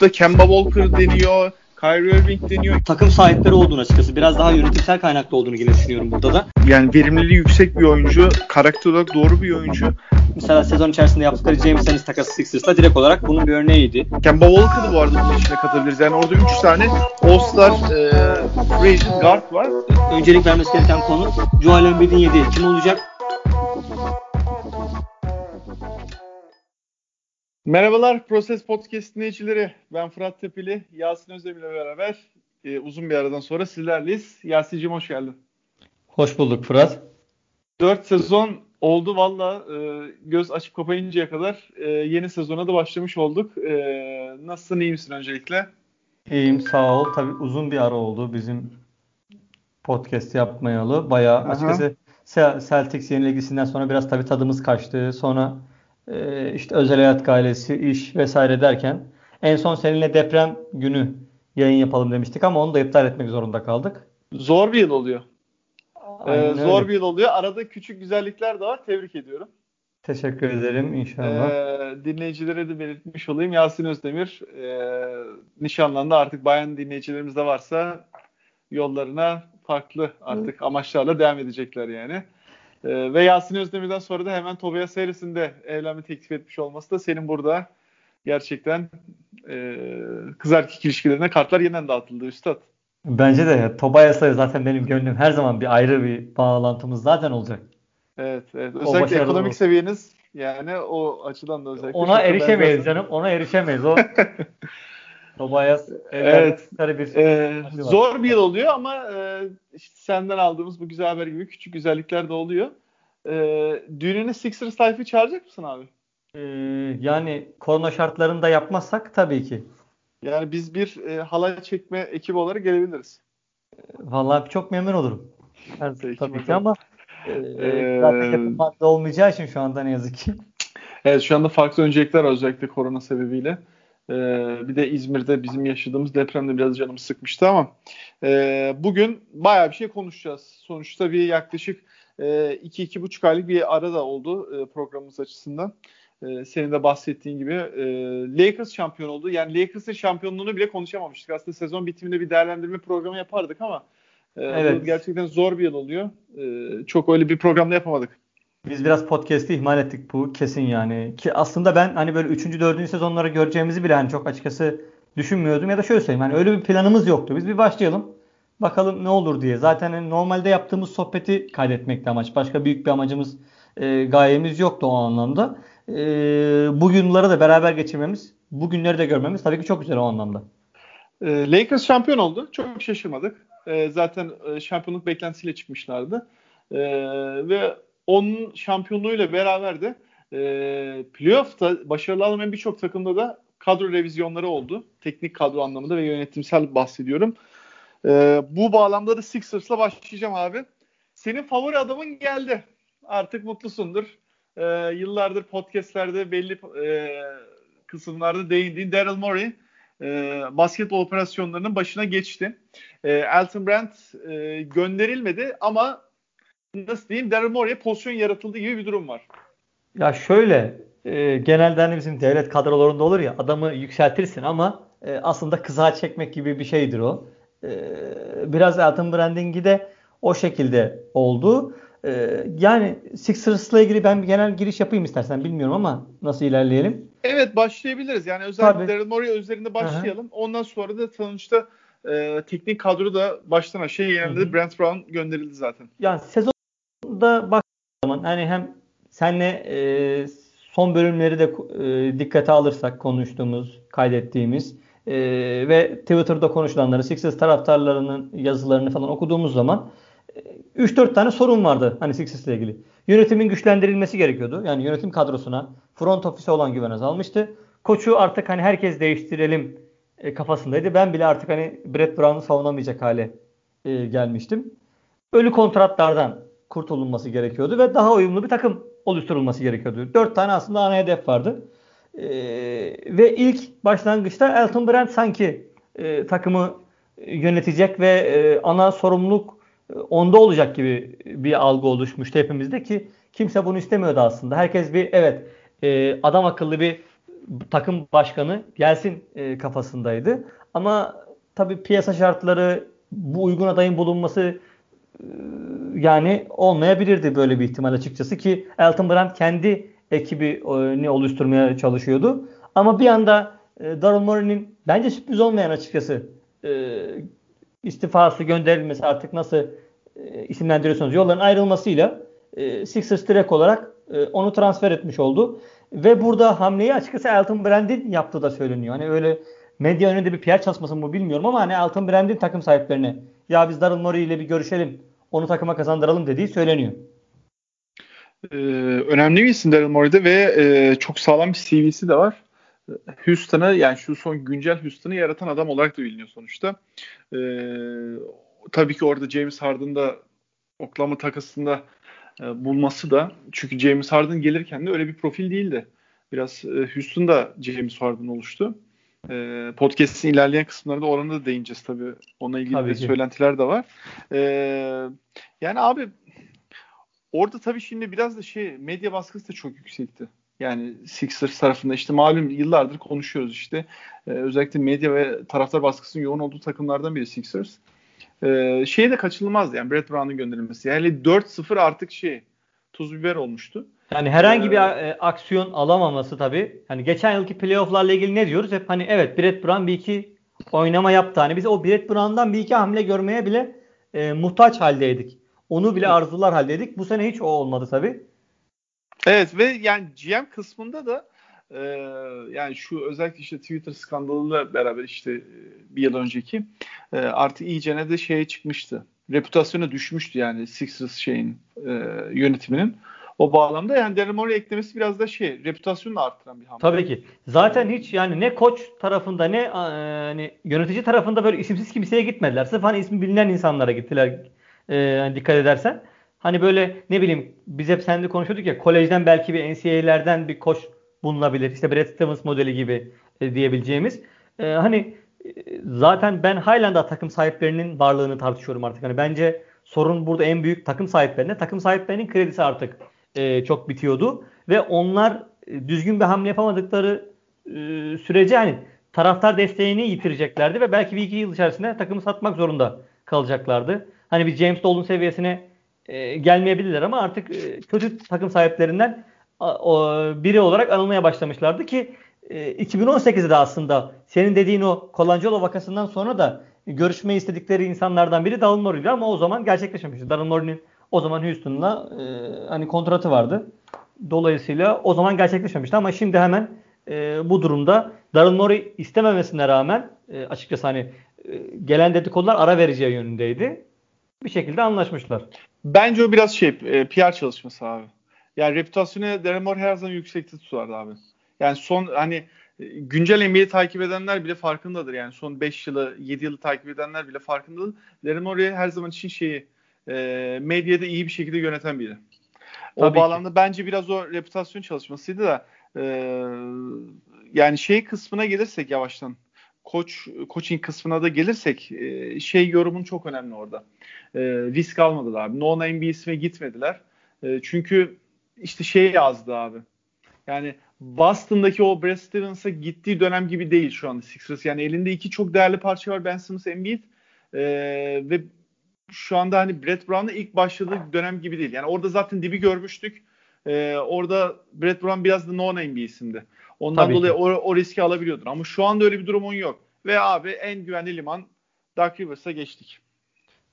da Kemba Walker deniyor. Kyrie Irving deniyor. Takım sahipleri olduğunu açıkçası. Biraz daha yönetimsel kaynaklı olduğunu yine düşünüyorum burada da. Yani verimliliği yüksek bir oyuncu. Karakter olarak doğru bir oyuncu. Mesela sezon içerisinde yaptıkları James Ennis takası Sixers'la direkt olarak bunun bir örneğiydi. Kemba Walker'ı bu arada bunun içine katabiliriz. Yani orada 3 tane All-Star e, free guard var. Öncelik vermesi gereken konu Joel Embiid'in yediği kim olacak? Merhabalar Proses Podcast dinleyicileri. Ben Fırat Tepeli, Yasin Özdemir ile beraber e, uzun bir aradan sonra sizlerleyiz. Yasin'cim hoş geldin. Hoş bulduk Fırat. 4 sezon oldu valla e, göz açıp kapayıncaya kadar e, yeni sezona da başlamış olduk. E, nasılsın iyi misin öncelikle? İyiyim sağ ol. Tabii uzun bir ara oldu bizim podcast yapmayalı. Bayağı Aha. açıkçası Celtics yenilgisinden sonra biraz tabii tadımız kaçtı. Sonra e, işte özel hayat gailesi, iş vesaire derken en son seninle deprem günü yayın yapalım demiştik ama onu da iptal etmek zorunda kaldık. Zor bir yıl oluyor. E, Aynen zor öyle. bir yıl oluyor. Arada küçük güzellikler de var. Tebrik ediyorum. Teşekkür ederim inşallah. E, dinleyicilere de belirtmiş olayım. Yasin Özdemir e, nişanlandı. Artık bayan dinleyicilerimiz de varsa yollarına farklı artık amaçlarla devam edecekler yani. E, ve Yasin Özdemir'den sonra da hemen Tobias Harris'in de evlenme teklif etmiş olması da senin burada gerçekten e, kız erkek ilişkilerine kartlar yeniden dağıtıldı üstad. Bence de Tobias'la zaten benim gönlüm her zaman bir ayrı bir bağlantımız zaten olacak. Evet, evet. Özellikle ekonomik oldu. seviyeniz yani o açıdan da özellikle. Ona erişemeyiz benzersiniz. canım. Ona erişemeyiz. O Tobias Evet. bir Hadi zor bir yıl oluyor ama e, işte senden aldığımız bu güzel haber gibi küçük güzellikler de oluyor. Ee, düğününe Sixers tayfı çağıracak mısın abi? Ee, yani korona şartlarında yapmazsak tabii ki. Yani biz bir e, halay çekme ekibi olarak gelebiliriz. Vallahi çok memnun olurum. Her, Peki, tabii ki ama e, Ee, zaten olmayacağı için şu anda ne yazık ki. Evet şu anda farklı öncelikler özellikle korona sebebiyle. Ee, bir de İzmir'de bizim yaşadığımız depremde biraz canımı sıkmıştı ama e, bugün bayağı bir şey konuşacağız. Sonuçta bir yaklaşık e, iki iki buçuk aylık bir ara da oldu e, programımız açısından. E, senin de bahsettiğin gibi e, Lakers şampiyon oldu. Yani Lakers'ın şampiyonluğunu bile konuşamamıştık. Aslında sezon bitiminde bir değerlendirme programı yapardık ama e, Evet. gerçekten zor bir yıl oluyor. E, çok öyle bir programda yapamadık. Biz biraz podcast'i ihmal ettik bu kesin yani. Ki aslında ben hani böyle 3. 4. sezonları göreceğimizi bile hani çok açıkçası düşünmüyordum. Ya da şöyle söyleyeyim hani öyle bir planımız yoktu. Biz bir başlayalım. Bakalım ne olur diye. Zaten hani normalde yaptığımız sohbeti kaydetmekti amaç. Başka büyük bir amacımız, e, gayemiz yoktu o anlamda. E, bu günleri de beraber geçirmemiz, bu günleri de görmemiz tabii ki çok güzel o anlamda. E, Lakers şampiyon oldu. Çok şaşırmadık. E, zaten e, şampiyonluk beklentisiyle çıkmışlardı. E, ve onun şampiyonluğuyla beraber de e, playoff'ta başarılı alamayan birçok takımda da kadro revizyonları oldu. Teknik kadro anlamında ve yönetimsel bahsediyorum. E, bu bağlamda da Sixers'la başlayacağım abi. Senin favori adamın geldi. Artık mutlusundur. E, yıllardır podcastlerde belli e, kısımlarda değindiğin Daryl Morey e, basketbol operasyonlarının başına geçti. E, Elton Brand e, gönderilmedi ama nasıl diyeyim Daryl Morey'e pozisyon yaratıldı gibi bir durum var. Ya şöyle e, genelde hani bizim devlet kadrolarında olur ya adamı yükseltirsin ama e, aslında kızağa çekmek gibi bir şeydir o. E, biraz Elton Branding'i de o şekilde oldu. E, yani Sixers'la ilgili ben bir genel giriş yapayım istersen bilmiyorum ama nasıl ilerleyelim? Evet başlayabiliriz. Yani özellikle. Daryl Morey üzerinde başlayalım. Ondan sonra da sonuçta e, teknik kadro da baştan aşağı yenildi. Brent Brown gönderildi zaten. Yani sezonda bak zaman hani hem senle e, son bölümleri de e, dikkate alırsak konuştuğumuz, kaydettiğimiz e, ve Twitter'da konuşulanları, Sixers taraftarlarının yazılarını falan okuduğumuz zaman e, 3-4 tane sorun vardı hani Sixers ile ilgili. Yönetimin güçlendirilmesi gerekiyordu. Yani yönetim kadrosuna, front ofise olan güven azalmıştı. Koçu artık hani herkes değiştirelim e, kafasındaydı. Ben bile artık hani Brett Brown'u savunamayacak hale e, gelmiştim. Ölü kontratlardan kurtulunması gerekiyordu ve daha uyumlu bir takım oluşturulması gerekiyordu. Dört tane aslında ana hedef vardı. Ee, ve ilk başlangıçta Elton Brand sanki e, takımı yönetecek ve e, ana sorumluluk e, onda olacak gibi bir algı oluşmuştu hepimizde ki kimse bunu istemiyordu aslında. Herkes bir evet e, adam akıllı bir takım başkanı gelsin e, kafasındaydı. Ama tabii piyasa şartları bu uygun adayın bulunması yani olmayabilirdi böyle bir ihtimal açıkçası ki Elton Brand kendi ekibini oluşturmaya çalışıyordu. Ama bir anda e, Daryl Morey'nin bence sürpriz olmayan açıkçası e, istifası gönderilmesi artık nasıl e, isimlendiriyorsunuz yolların ayrılmasıyla e, Sixers direkt olarak e, onu transfer etmiş oldu. Ve burada hamleyi açıkçası Elton Brand'in yaptığı da söyleniyor. Hani öyle medya önünde bir PR çalışması mı bilmiyorum ama hani Elton Brand'in takım sahiplerine ya biz Daryl Morey ile bir görüşelim onu takıma kazandıralım dediği söyleniyor. Ee, önemli bir isim Daryl Morey'de ve e, çok sağlam bir CV'si de var. Houston'ı yani şu son güncel Houston'ı yaratan adam olarak da biliniyor sonuçta. Ee, tabii ki orada James Harden'da Oklahoma takasında e, bulması da çünkü James Harden gelirken de öyle bir profil değildi. Biraz e, Houston'da James Harden oluştu. E, podcast'in ilerleyen kısımlarında oranı da değineceğiz tabii. Onunla ilgili tabii de söylentiler de var. E, yani abi orada tabii şimdi biraz da şey medya baskısı da çok yüksekti. Yani Sixers tarafında işte malum yıllardır konuşuyoruz işte. Ee, özellikle medya ve taraftar baskısının yoğun olduğu takımlardan biri Sixers. Ee, şey de kaçınılmazdı yani Brett Brown'un gönderilmesi. Yani 4-0 artık şey tuz biber olmuştu. Yani herhangi bir ee, aksiyon alamaması tabii. Hani geçen yılki playoff'larla ilgili ne diyoruz? Hep hani evet Brett Brown bir iki oynama yaptı. Hani biz o Brett Brown'dan bir iki hamle görmeye bile e, muhtaç haldeydik. Onu bile arzular haldeydik. Bu sene hiç o olmadı tabii. Evet ve yani GM kısmında da e, yani şu özellikle işte Twitter skandalıyla beraber işte e, bir yıl önceki e, artık iyicene de şeye çıkmıştı. Reputasyona düşmüştü yani Sixers şeyin e, yönetiminin. O bağlamda yani Daryl Morey eklemesi biraz da şey reputasyonunu arttıran bir hamle. Tabii ki. Zaten hiç yani ne koç tarafında ne e, hani yönetici tarafında böyle isimsiz kimseye gitmediler. Sırf hani ismi bilinen insanlara gittiler. E, dikkat edersen. Hani böyle ne bileyim biz hep seninle konuşuyorduk ya kolejden belki bir NCAA'lerden bir koç bulunabilir. İşte Brad Stevens modeli gibi e, diyebileceğimiz. E, hani e, zaten ben halen daha takım sahiplerinin varlığını tartışıyorum artık. Hani bence sorun burada en büyük takım sahiplerine. Takım sahiplerinin kredisi artık e, çok bitiyordu ve onlar e, düzgün bir hamle yapamadıkları e, sürece hani taraftar desteğini yitireceklerdi ve belki bir iki yıl içerisinde takımı satmak zorunda kalacaklardı. Hani bir James Dolan seviyesine e, gelmeyebilirler ama artık e, kötü takım sahiplerinden o, biri olarak anılmaya başlamışlardı ki e, 2018'de aslında senin dediğin o Colangelo vakasından sonra da görüşme istedikleri insanlardan biri Daryl Morey'di ama o zaman gerçekleşmemişti. Daryl o zaman Houston'la e, hani kontratı vardı. Dolayısıyla o zaman gerçekleşmemişti ama şimdi hemen e, bu durumda Daryl Morey istememesine rağmen e, açıkçası hani e, gelen dedikodular ara vereceği yönündeydi. Bir şekilde anlaşmışlar. Bence o biraz şey e, PR çalışması abi. Yani reputasyonu Darren her zaman yüksekte tutardı abi. Yani son hani e, güncel NBA'yi takip edenler bile farkındadır. Yani son 5 yılı 7 yılı takip edenler bile farkındadır. Darren her zaman için şeyi e, medyada iyi bir şekilde yöneten biri. O Tabii bağlamda ki. bence biraz o reputasyon çalışmasıydı da e, yani şey kısmına gelirsek yavaştan koç coaching kısmına da gelirsek e, şey yorumun çok önemli orada. E, risk almadılar abi. No name bir isme gitmediler. E, çünkü işte şey yazdı abi. Yani Boston'daki o Brad Stevens'a gittiği dönem gibi değil şu anda Sixers. Yani elinde iki çok değerli parça var. Ben Simmons, Embiid e, ve şu anda hani Brett Brown'da ilk başladığı dönem gibi değil. Yani orada zaten dibi görmüştük. E, orada Brett Brown biraz da no name bir isimdi. Ondan Tabii dolayı o, o riski alabiliyordur. Ama şu anda öyle bir durumun yok. Ve abi en güvenli liman Dark Rivers'a geçtik.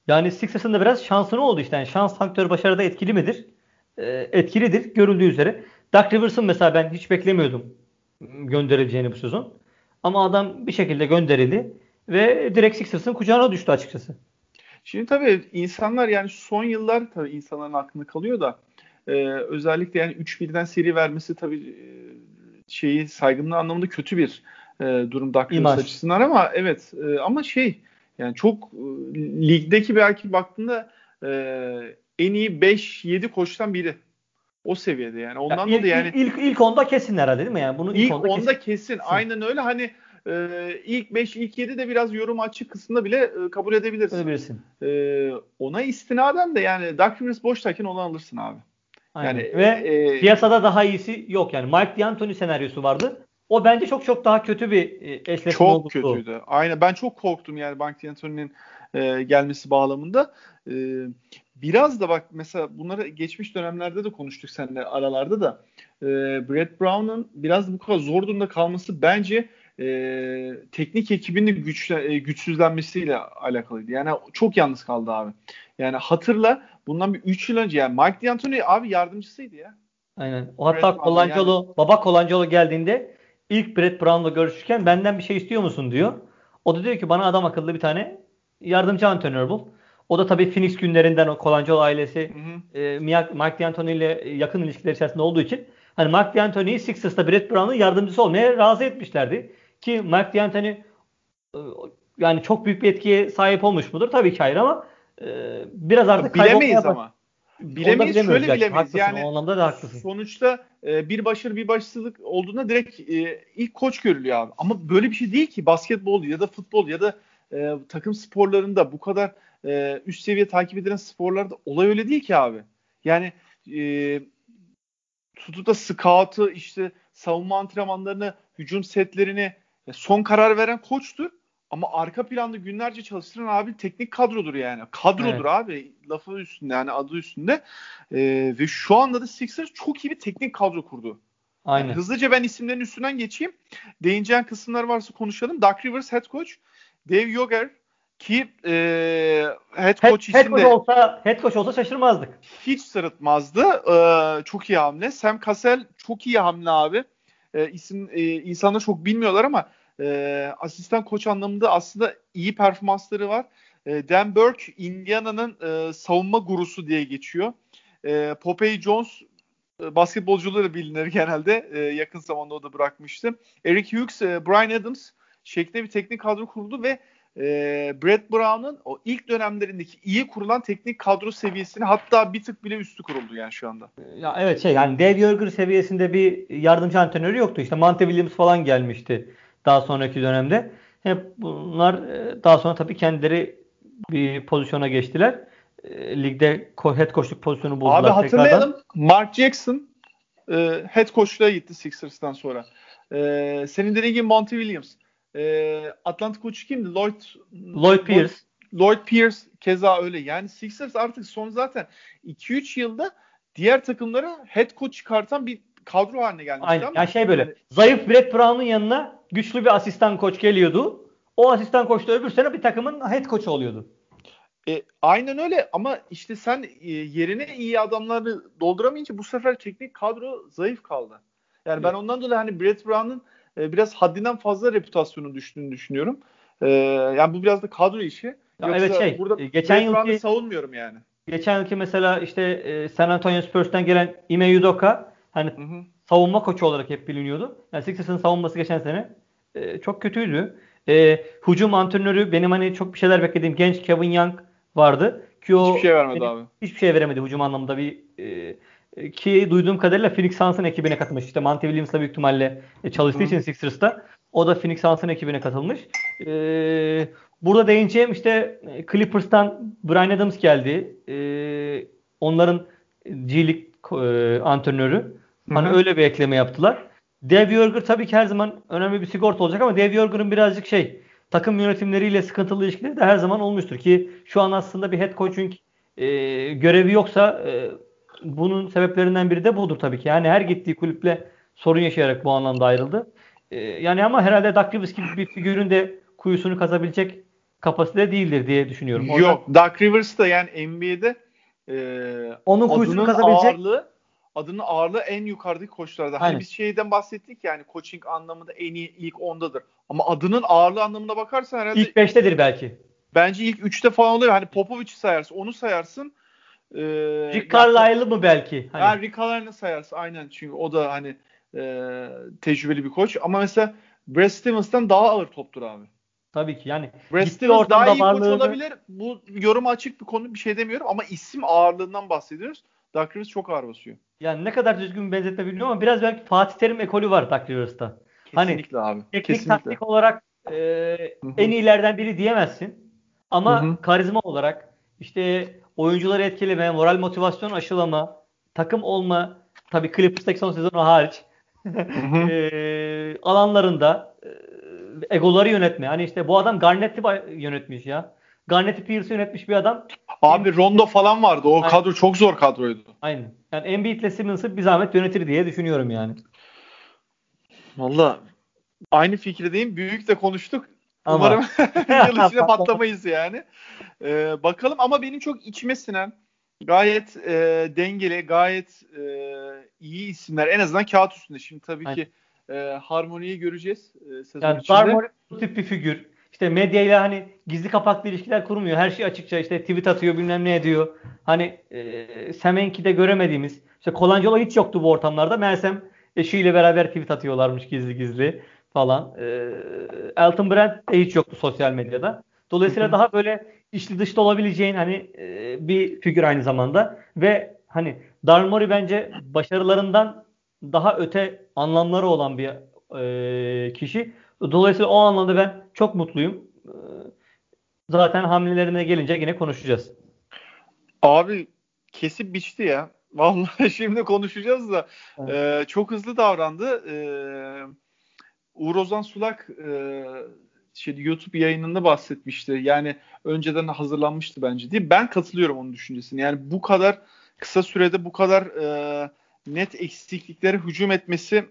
Yani Sixers'ın da biraz şansını oldu işte. Yani şans faktörü başarıda etkili midir? E, etkilidir görüldüğü üzere. Dark Rivers'ın mesela ben hiç beklemiyordum gönderileceğini bu sezon. Ama adam bir şekilde gönderildi ve direkt Sixers'ın kucağına düştü açıkçası. Şimdi tabii insanlar yani son yıllar tabii insanların aklında kalıyor da e, özellikle yani 3-1'den seri vermesi tabii e, şeyi saygınlığı anlamında kötü bir e, durum Dark Rivers açısından ama evet e, ama şey yani çok e, ligdeki belki baktığında e, en iyi 5-7 koçtan biri. O seviyede yani. Ondan ya, dolayı yani ilk ilk onda kesin herhalde değil mi yani? Bunu ilk, ilk onda, onda kesin. kesin. Aynen öyle. Hani e, ilk 5 ilk 7 de biraz yorum açık kısmında bile e, kabul edebilirsin. Edebilirsin. E, ona istinaden de yani Dark Rivers boştayken onu alırsın abi. Aynen. Yani ve e, piyasada daha iyisi yok yani. Mike D'Antoni senaryosu vardı. o bence çok çok daha kötü bir e, çok oldu. Çok kötüydü. Aynen ben çok korktum yani Bank D'Antoni'nin e, gelmesi bağlamında. E, biraz da bak mesela bunları geçmiş dönemlerde de konuştuk seninle aralarda da. E, Brett Brown'un biraz bu kadar zor durumda kalması bence e, teknik ekibinin güçle, e, güçsüzlenmesiyle alakalıydı. Yani çok yalnız kaldı abi. Yani hatırla bundan bir 3 yıl önce yani Mike D'Antoni abi yardımcısıydı ya. Aynen. O hatta Colangelo, yani. baba Colangelo geldiğinde ilk Brett Brown'la görüşürken benden bir şey istiyor musun diyor. O da diyor ki bana adam akıllı bir tane yardımcı antrenör bul. O da tabii Phoenix günlerinden o Colangelo ailesi hı hı. E, Mike D'Antoni ile yakın ilişkiler içerisinde olduğu için hani Mike D'Antoni'yi Sixers'ta Brett Brown'un yardımcısı olmaya razı etmişlerdi. Ki Mike D'Antoni e, yani çok büyük bir etkiye sahip olmuş mudur? Tabii ki hayır ama e, biraz artık bilemeyiz ama. Bilemeyiz şöyle bilemeyiz. Haklısın, yani o anlamda da haklısın. Sonuçta e, bir başarı bir başsızlık olduğunda direkt e, ilk koç görülüyor abi. Ama böyle bir şey değil ki basketbol ya da futbol ya da e, takım sporlarında bu kadar e, üst seviye takip edilen sporlarda olay öyle değil ki abi. Yani e, tutup da scout'ı işte savunma antrenmanlarını, hücum setlerini son karar veren koçtur. Ama arka planda günlerce çalıştıran abi teknik kadrodur yani. Kadrodur evet. abi. Lafı üstünde yani adı üstünde. Ee, ve şu anda da Sixers çok iyi bir teknik kadro kurdu. Aynen. Yani hızlıca ben isimlerin üstünden geçeyim. Değineceğin kısımlar varsa konuşalım. Doug Rivers head coach. Dave Yoger ki e, head coach head, head coach olsa head coach olsa şaşırmazdık. Hiç sırıtmazdı. Ee, çok iyi hamle. Sam Cassell çok iyi hamle abi. Ee, isim e, insanlar çok bilmiyorlar ama e, asistan koç anlamında aslında iyi performansları var. E, Dan Burke Indiana'nın e, savunma gurusu diye geçiyor. E, Popeye Jones e, basketbolcuları bilinir genelde. E, yakın zamanda o da bırakmıştı. Eric Hughes, e, Brian Adams şeklinde bir teknik kadro kurdu ve e, Brett Brown'un o ilk dönemlerindeki iyi kurulan teknik kadro seviyesini hatta bir tık bile üstü kuruldu yani şu anda. Ya evet şey yani Dave Yorger seviyesinde bir yardımcı antrenörü yoktu. İşte Monte Williams falan gelmişti daha sonraki dönemde. Hep bunlar e, daha sonra tabii kendileri bir pozisyona geçtiler. E, ligde head coachluk pozisyonu buldular Abi hatırlayalım. Tekrardan. Mark Jackson e, head coachluğa gitti Sixers'tan sonra. Senin dediğin gibi Monty Williams. E, Atlanta koçu kimdi? Lloyd Lloyd Pierce. Lloyd Pierce keza öyle. Yani Sixers artık son zaten 2-3 yılda diğer takımlara head coach çıkartan bir kadro haline gelmişti Aynen. ama. Yani şey böyle yani... zayıf Brett Brown'un yanına güçlü bir asistan koç geliyordu. O asistan koç da öbür sene bir takımın head coach oluyordu. E, aynen öyle ama işte sen e, yerine iyi adamları dolduramayınca bu sefer teknik kadro zayıf kaldı. Yani ben ondan dolayı hani Brett Brown'un e, biraz haddinden fazla reputasyonu düştüğünü düşünüyorum. E, yani bu biraz da kadro işi. Ya Yoksa evet şey, burada e, geçen yılki savunmuyorum yani. Geçen yılki mesela işte e, San Antonio Spurs'tan gelen Ime Udoka hani hı hı. savunma koçu olarak hep biliniyordu. Yani Sixers'ın savunması geçen sene e, çok kötüydü. E, hücum antrenörü benim hani çok bir şeyler beklediğim genç Kevin Young vardı. Ki o hiçbir şey vermedi benim, abi. Hiçbir şey veremedi hücum anlamında bir e, ki duyduğum kadarıyla Phoenix Suns'ın ekibine katılmış. İşte Monty Williams'la büyük ihtimalle e, çalıştığı Hı. için Sixers'ta. O da Phoenix Suns'ın ekibine katılmış. Ee, burada değineceğim işte e, Clippers'tan Brian Adams geldi. Ee, onların G League e, antrenörü. Hani Hı-hı. öyle bir ekleme yaptılar. Dev Yorger tabii ki her zaman önemli bir sigorta olacak ama Dev Yorger'ın birazcık şey takım yönetimleriyle sıkıntılı ilişkileri de her zaman olmuştur ki şu an aslında bir head coaching e, görevi yoksa e, bunun sebeplerinden biri de budur tabii ki. Yani her gittiği kulüple sorun yaşayarak bu anlamda ayrıldı. E, yani ama herhalde Doug Rivers gibi bir figürün de kuyusunu kazabilecek kapasite değildir diye düşünüyorum. Oradan, Yok. Doug Rivers da yani NBA'de e, onun kuyusunu kazabilecek ağırlığı adının ağırlığı en yukarıdaki koçlarda. Hani biz şeyden bahsettik yani coaching anlamında en iyi ilk ondadır. Ama adının ağırlığı anlamına bakarsan herhalde ilk beştedir belki. Bence ilk üçte falan oluyor. Hani Popovic'i sayarsın, onu sayarsın. Ee, Rick Carlisle'ı mı belki? Hani. Yani Rick Carlisle'ı sayarsın aynen çünkü o da hani e, tecrübeli bir koç. Ama mesela Brad Stevens'tan daha ağır toptur abi. Tabii ki yani. Brad Stevens daha iyi varlığını... koç olabilir. Bu yorum açık bir konu bir şey demiyorum ama isim ağırlığından bahsediyoruz. Doug Rivers çok ağır basıyor. Yani ne kadar düzgün benzetme bilmiyorum ama biraz belki Fatih Terim ekolü var Doug Rivers'ta. Hani Kesinlikle hani, abi. Teknik Kesinlikle. taktik olarak e, en iyilerden biri diyemezsin. Ama Hı-hı. karizma olarak işte oyuncuları etkileme, moral motivasyon aşılama, takım olma, tabii Clippers'taki son sezonu hariç e, alanlarında e, egoları yönetme. Hani işte bu adam Garnett'i yönetmiş ya. Garnett'i Pierce yönetmiş bir adam. Abi Rondo falan vardı. O Aynen. kadro çok zor kadroydu. Aynen. Yani Embiid ile Simmons'ı bir zahmet yönetir diye düşünüyorum yani. Valla aynı fikirdeyim. Büyük de konuştuk. Ama- Umarım yıl içinde patlamayız yani. Ee, bakalım ama benim çok içime sinen gayet e, dengeli, gayet e, iyi isimler. En azından kağıt üstünde. Şimdi tabii Aynen. ki e, harmoniyi göreceğiz e, sezon Yani içinde. Darmore bu tip bir figür. İşte medyayla hani gizli kapaklı ilişkiler kurmuyor. Her şey açıkça işte tweet atıyor bilmem ne ediyor. Hani e, Semenki'de göremediğimiz işte Colangelo hiç yoktu bu ortamlarda. Meğersem eşiyle beraber tweet atıyorlarmış gizli gizli falan. E, Elton Brand de hiç yoktu sosyal medyada. Dolayısıyla daha böyle içli dışta olabileceğin hani e, bir figür aynı zamanda ve hani Darmori bence başarılarından daha öte anlamları olan bir e, kişi. Dolayısıyla o anlamda ben çok mutluyum. E, Zaten hamlelerine gelince yine konuşacağız. Abi kesip biçti ya. Vallahi şimdi konuşacağız da Evet. e, çok hızlı davrandı. E, Uğur Ozan Sulak e, şey, YouTube yayınında bahsetmişti. Yani önceden hazırlanmıştı bence diye. Ben katılıyorum onun düşüncesine. Yani bu kadar kısa sürede bu kadar e, net eksikliklere hücum etmesi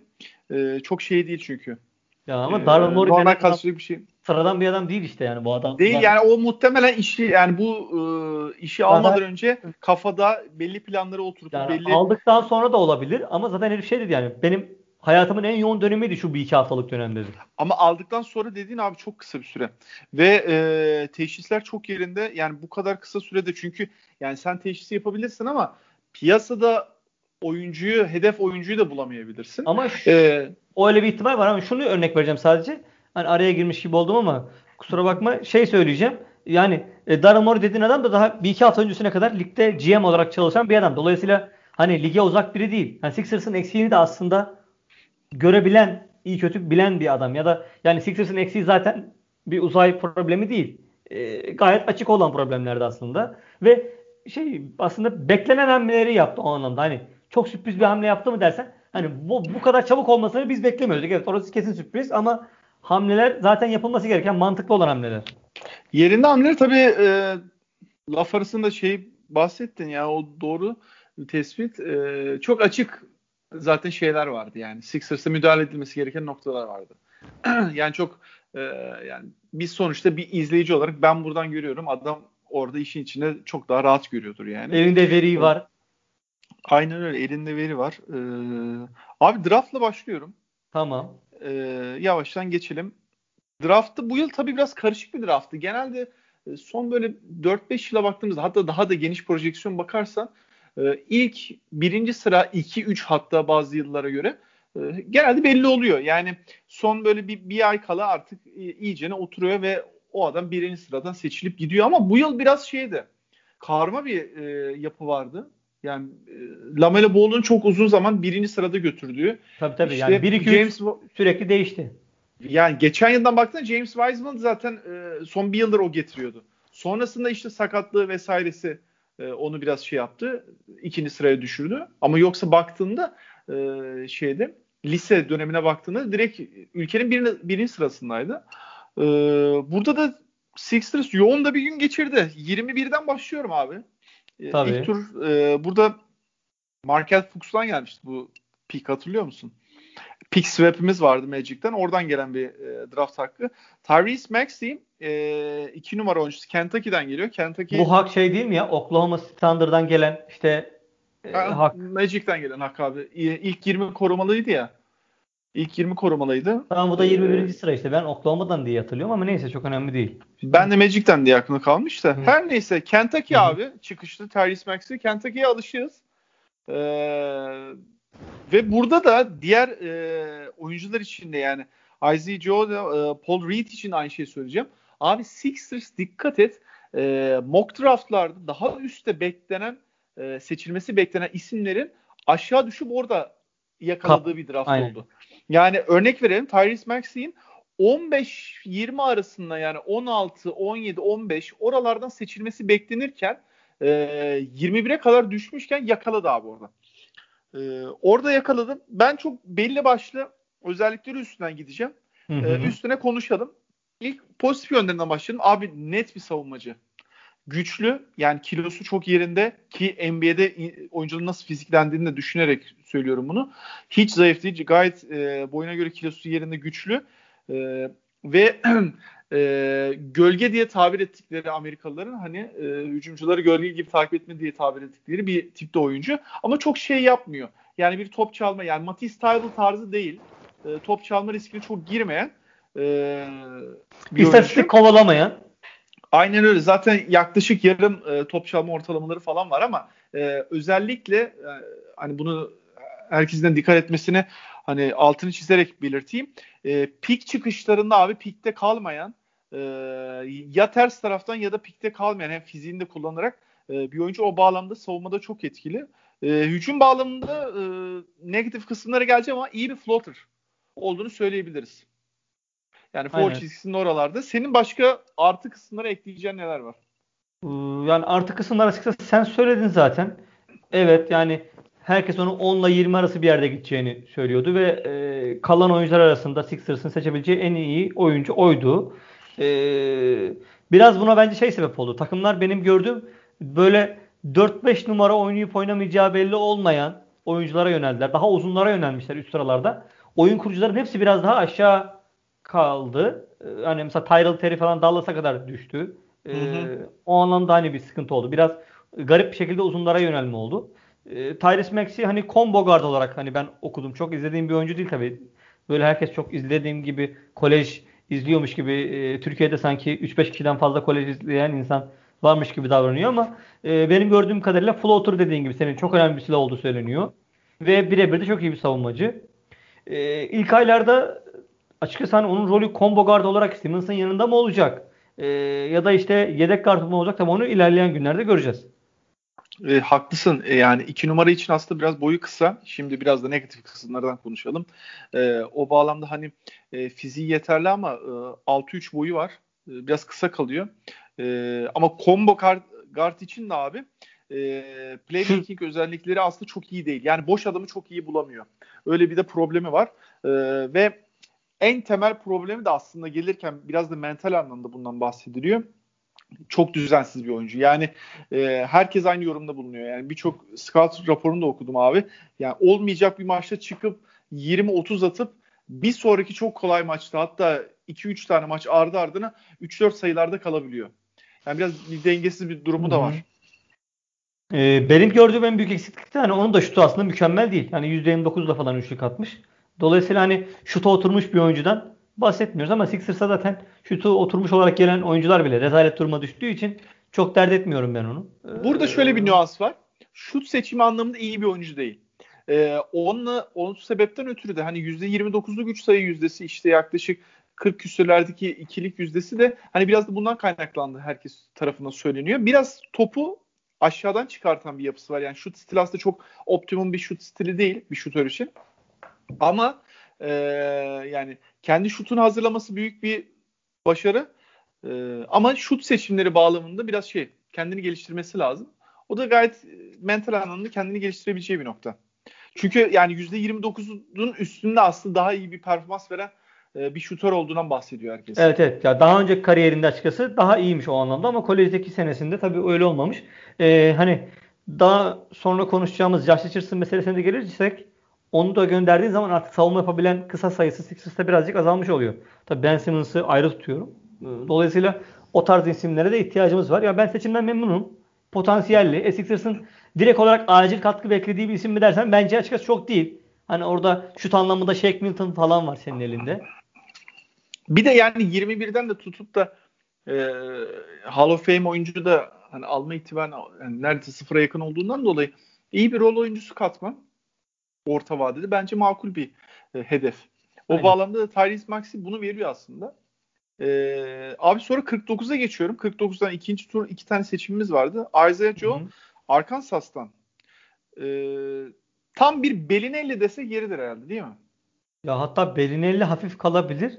e, çok şey değil çünkü. Ya ama E, normal denen adam karşılıklı bir şey. sıradan bir adam değil işte yani bu adam. Değil yani o muhtemelen işi yani bu e, işi Zaten- almadan önce kafada belli planları oturtup Yani belli aldıktan sonra da olabilir ama zaten herif şey dedi yani benim hayatımın en yoğun dönemiydi şu bir iki haftalık dönem dedi. Ama aldıktan sonra dediğin abi çok kısa bir süre. Ve e, teşhisler çok yerinde. Yani bu kadar kısa sürede çünkü yani sen teşhisi yapabilirsin ama piyasada oyuncuyu, hedef oyuncuyu da bulamayabilirsin. Ama şu- E, öyle bir ihtimal var ama şunu örnek vereceğim sadece. Hani araya girmiş gibi oldum ama kusura bakma şey söyleyeceğim. Yani e, Daryl Morey dediğin adam da daha bir iki hafta öncesine kadar ligde GM olarak çalışan bir adam. Dolayısıyla hani lige uzak biri değil. Yani Sixers'ın eksiğini de aslında görebilen, iyi kötü bilen bir adam. Ya da yani Sixers'ın eksiği zaten bir uzay problemi değil. E, gayet açık olan problemlerdi aslında. Ve şey aslında beklenen hamleleri yaptı o anlamda. Hani çok sürpriz bir hamle yaptı mı dersen hani bu, bu kadar çabuk olmasını biz beklemiyorduk. Evet orası kesin sürpriz ama hamleler zaten yapılması gereken mantıklı olan hamleler. yerinde hamleleri tabii e, laf arasında şey bahsettin ya o doğru tespit. E, çok açık zaten şeyler vardı yani. Sixers'a müdahale edilmesi gereken noktalar vardı. yani çok e, yani biz sonuçta bir izleyici olarak ben buradan görüyorum. Adam orada işin içinde çok daha rahat görüyordur yani. Elinde veri var. Aynen öyle. Elinde veri var. Ee, abi draftla başlıyorum. Tamam. Ee, yavaştan geçelim. Draftı bu yıl tabii biraz karışık bir drafttı. Genelde e, son böyle 4-5 yıla baktığımızda hatta daha da geniş projeksiyon bakarsan e, ilk birinci sıra 2-3 hatta bazı yıllara göre e, genelde belli oluyor. Yani son böyle bir, bir ay kala artık e, iyicene oturuyor ve o adam birinci sıradan seçilip gidiyor. Ama bu yıl biraz şeydi. Karma bir e, yapı vardı. Yani e, Lamelo Ball'un çok uzun zaman birinci sırada götürdüğü. Tabii tabii. işte yani 1 2 James 3 sürekli değişti. yani geçen yıldan baktığında James Wiseman zaten e, son bir yıldır o getiriyordu. Sonrasında işte sakatlığı vesairesi e, onu biraz şey yaptı. ikinci sıraya düşürdü. Ama yoksa baktığında e, şeyde lise dönemine baktığında direkt ülkenin birini, birinci sırasındaydı. E, burada da Sixers yoğun da bir gün geçirdi. 21'den başlıyorum abi. E, Tabii. İlk tur e, burada Markel Fuchs'tan gelmişti bu pick hatırlıyor musun? Pick swap'imiz vardı Magic'ten. Oradan gelen bir e, draft hakkı. Tyrese Maxey e, iki numara oyuncusu Kentucky'den geliyor. Kentucky Bu hak şey değil mi ya? Oklahoma Thunder'dan gelen işte e, Ha, hak. Magic'ten gelen hak abi. İlk 20 korumalıydı ya. İlk 20 korumalıydı. Tamam bu da Ee, 21. sıra işte. Ben Oklahoma'dan diye hatırlıyorum ama neyse çok önemli değil. Ben de Magic'ten diye aklımda kalmış da. Hı. Her neyse Kentucky hı. abi çıkışlı Tyrese Maxey. Kentucky'ye alışığız. Ee, ve burada da diğer e, oyuncular için de yani Isaiah Joe, e, Paul Reed için aynı şeyi söyleyeceğim. Abi Sixers dikkat et. E, mock draftlarda daha üstte beklenen e, seçilmesi beklenen isimlerin aşağı düşüp orada yakaladığı Kap- bir draft Aynen. oldu. Yani örnek verelim Tyrese Maxey'in 15-20 arasında yani 16, 17, 15 oralardan seçilmesi beklenirken e, 21'e kadar düşmüşken yakaladı abi orada. Ee, orada yakaladım. Ben çok belli başlı özellikleri üstünden gideceğim. Hı hı. Ee, üstüne konuşalım. İlk pozitif yönlerinden başlayalım. Abi net bir savunmacı. Güçlü yani kilosu çok yerinde ki NBA'de oyuncuların nasıl fiziklendiğini de düşünerek söylüyorum bunu. Hiç zayıf değil. Gayet e, boyuna göre kilosu yerinde güçlü. E, ve e, gölge diye tabir ettikleri Amerikalıların hani e, hücumcuları gölge gibi takip etme diye tabir ettikleri bir tipte oyuncu. Ama çok şey yapmıyor. Yani bir top çalma yani Matisse Tybal tarzı değil. E, top çalma riskine çok girmeyen e, bir İstatistik oyuncu. kovalamayan. Aynen öyle. Zaten yaklaşık yarım e, top çalma ortalamaları falan var ama e, özellikle e, hani bunu herkesten dikkat etmesine hani altını çizerek belirteyim. E, pik çıkışlarında abi pikte kalmayan e, ya ters taraftan ya da pikte kalmayan hem fiziğini de kullanarak e, bir oyuncu o bağlamda savunmada çok etkili. E, hücum bağlamında e, negatif kısımlara geleceğim ama iyi bir floater olduğunu söyleyebiliriz. Yani foul çizgisinin oralarda. Senin başka artı kısımlara ekleyeceğin neler var? Ee, yani artı kısımlar açıkçası sen söyledin zaten. Evet yani herkes onun 10 ile 20 arası bir yerde gideceğini söylüyordu ve e, kalan oyuncular arasında Sixers'ın seçebileceği en iyi oyuncu oydu. E, biraz buna bence şey sebep oldu. Takımlar benim gördüğüm böyle 4-5 numara oynayıp oynamayacağı belli olmayan oyunculara yöneldiler. Daha uzunlara yönelmişler üst sıralarda. Oyun kurucuların hepsi biraz daha aşağı kaldı. Ee, hani mesela Tyrell Terry falan Dallas'a kadar düştü. Ee, hı hı. O anlamda hani bir sıkıntı oldu. Biraz garip bir şekilde uzunlara yönelme oldu. Ee, Tyrese Maxey hani combo guard olarak hani ben okudum. Çok izlediğim bir oyuncu değil tabii. Böyle herkes çok izlediğim gibi kolej izliyormuş gibi e, Türkiye'de sanki 3-5 kişiden fazla kolej izleyen insan varmış gibi davranıyor ama e, benim gördüğüm kadarıyla floater dediğin gibi senin çok önemli bir silah olduğu söyleniyor. Ve birebir de çok iyi bir savunmacı. E, ilk aylarda açıkçası hani onun rolü combo guard olarak Simmons'ın yanında mı olacak? E, ya da işte yedek guard mı olacak? Tabii onu ilerleyen günlerde göreceğiz. E, haklısın. E, yani iki numara için aslında biraz boyu kısa. Şimdi biraz da negatif kısımlardan konuşalım. E, o bağlamda hani e, fiziği yeterli ama e, 6-3 boyu var. E, biraz kısa kalıyor. E, ama combo guard, guard için de abi e, playmaking özellikleri aslında çok iyi değil. Yani boş adamı çok iyi bulamıyor. Öyle bir de problemi var. E, ve en temel problemi de aslında gelirken biraz da mental anlamda bundan bahsediliyor. Çok düzensiz bir oyuncu. Yani e, herkes aynı yorumda bulunuyor. Yani birçok scout raporunu da okudum abi. Yani olmayacak bir maçta çıkıp 20-30 atıp bir sonraki çok kolay maçta hatta 2-3 tane maç ardı ardına 3-4 sayılarda kalabiliyor. Yani biraz bir dengesiz bir durumu da var. Ee, benim gördüğüm en büyük eksiklik de hani onun da şutu aslında mükemmel değil. Yani %29'da falan üçlük atmış. Dolayısıyla hani şuta oturmuş bir oyuncudan bahsetmiyoruz ama Sixers'a zaten şutu oturmuş olarak gelen oyuncular bile rezalet duruma düştüğü için çok dert etmiyorum ben onu. Burada şöyle bir nüans var. Şut seçimi anlamında iyi bir oyuncu değil. Ee, onunla, onun sebepten ötürü de hani %29'luk güç sayı yüzdesi işte yaklaşık 40 küsürlerdeki ikilik yüzdesi de hani biraz da bundan kaynaklandı herkes tarafından söyleniyor. Biraz topu aşağıdan çıkartan bir yapısı var. Yani şut stili aslında çok optimum bir şut stili değil bir şutör için. Ama e, yani kendi şutunu hazırlaması büyük bir başarı. E, ama şut seçimleri bağlamında biraz şey kendini geliştirmesi lazım. O da gayet mental anlamda kendini geliştirebileceği bir nokta. Çünkü yani %29'un üstünde aslında daha iyi bir performans veren bir şutör olduğundan bahsediyor herkes. Evet evet. Ya daha önce kariyerinde açıkçası daha iyiymiş o anlamda ama kolejdeki senesinde tabii öyle olmamış. Ee, hani daha sonra konuşacağımız Josh Richardson meselesine de gelirsek onu da gönderdiğin zaman artık savunma yapabilen kısa sayısı Sixers'ta birazcık azalmış oluyor. Tabii Ben Simmons'ı ayrı tutuyorum. Ee, dolayısıyla o tarz isimlere de ihtiyacımız var. Ya ben seçimden memnunum. Potansiyelli. E Sixers'ın direkt olarak acil katkı beklediği bir isim mi dersen bence açıkçası çok değil. Hani orada şut anlamında Shaq Milton falan var senin elinde. Bir de yani 21'den de tutup da e, Hall of Fame oyuncu da hani alma ihtimali yani neredeyse sıfıra yakın olduğundan dolayı iyi bir rol oyuncusu katma orta vadede bence makul bir e, hedef. O Aynen. bağlamda da Tyrese Maxey bunu veriyor aslında. Ee, abi sonra 49'a geçiyorum. 49'dan ikinci tur iki tane seçimimiz vardı. Isaiah Joe Hı-hı. Arkansas'tan. Ee, tam bir Belinelli dese yeridir herhalde değil mi? Ya hatta Belinelli hafif kalabilir.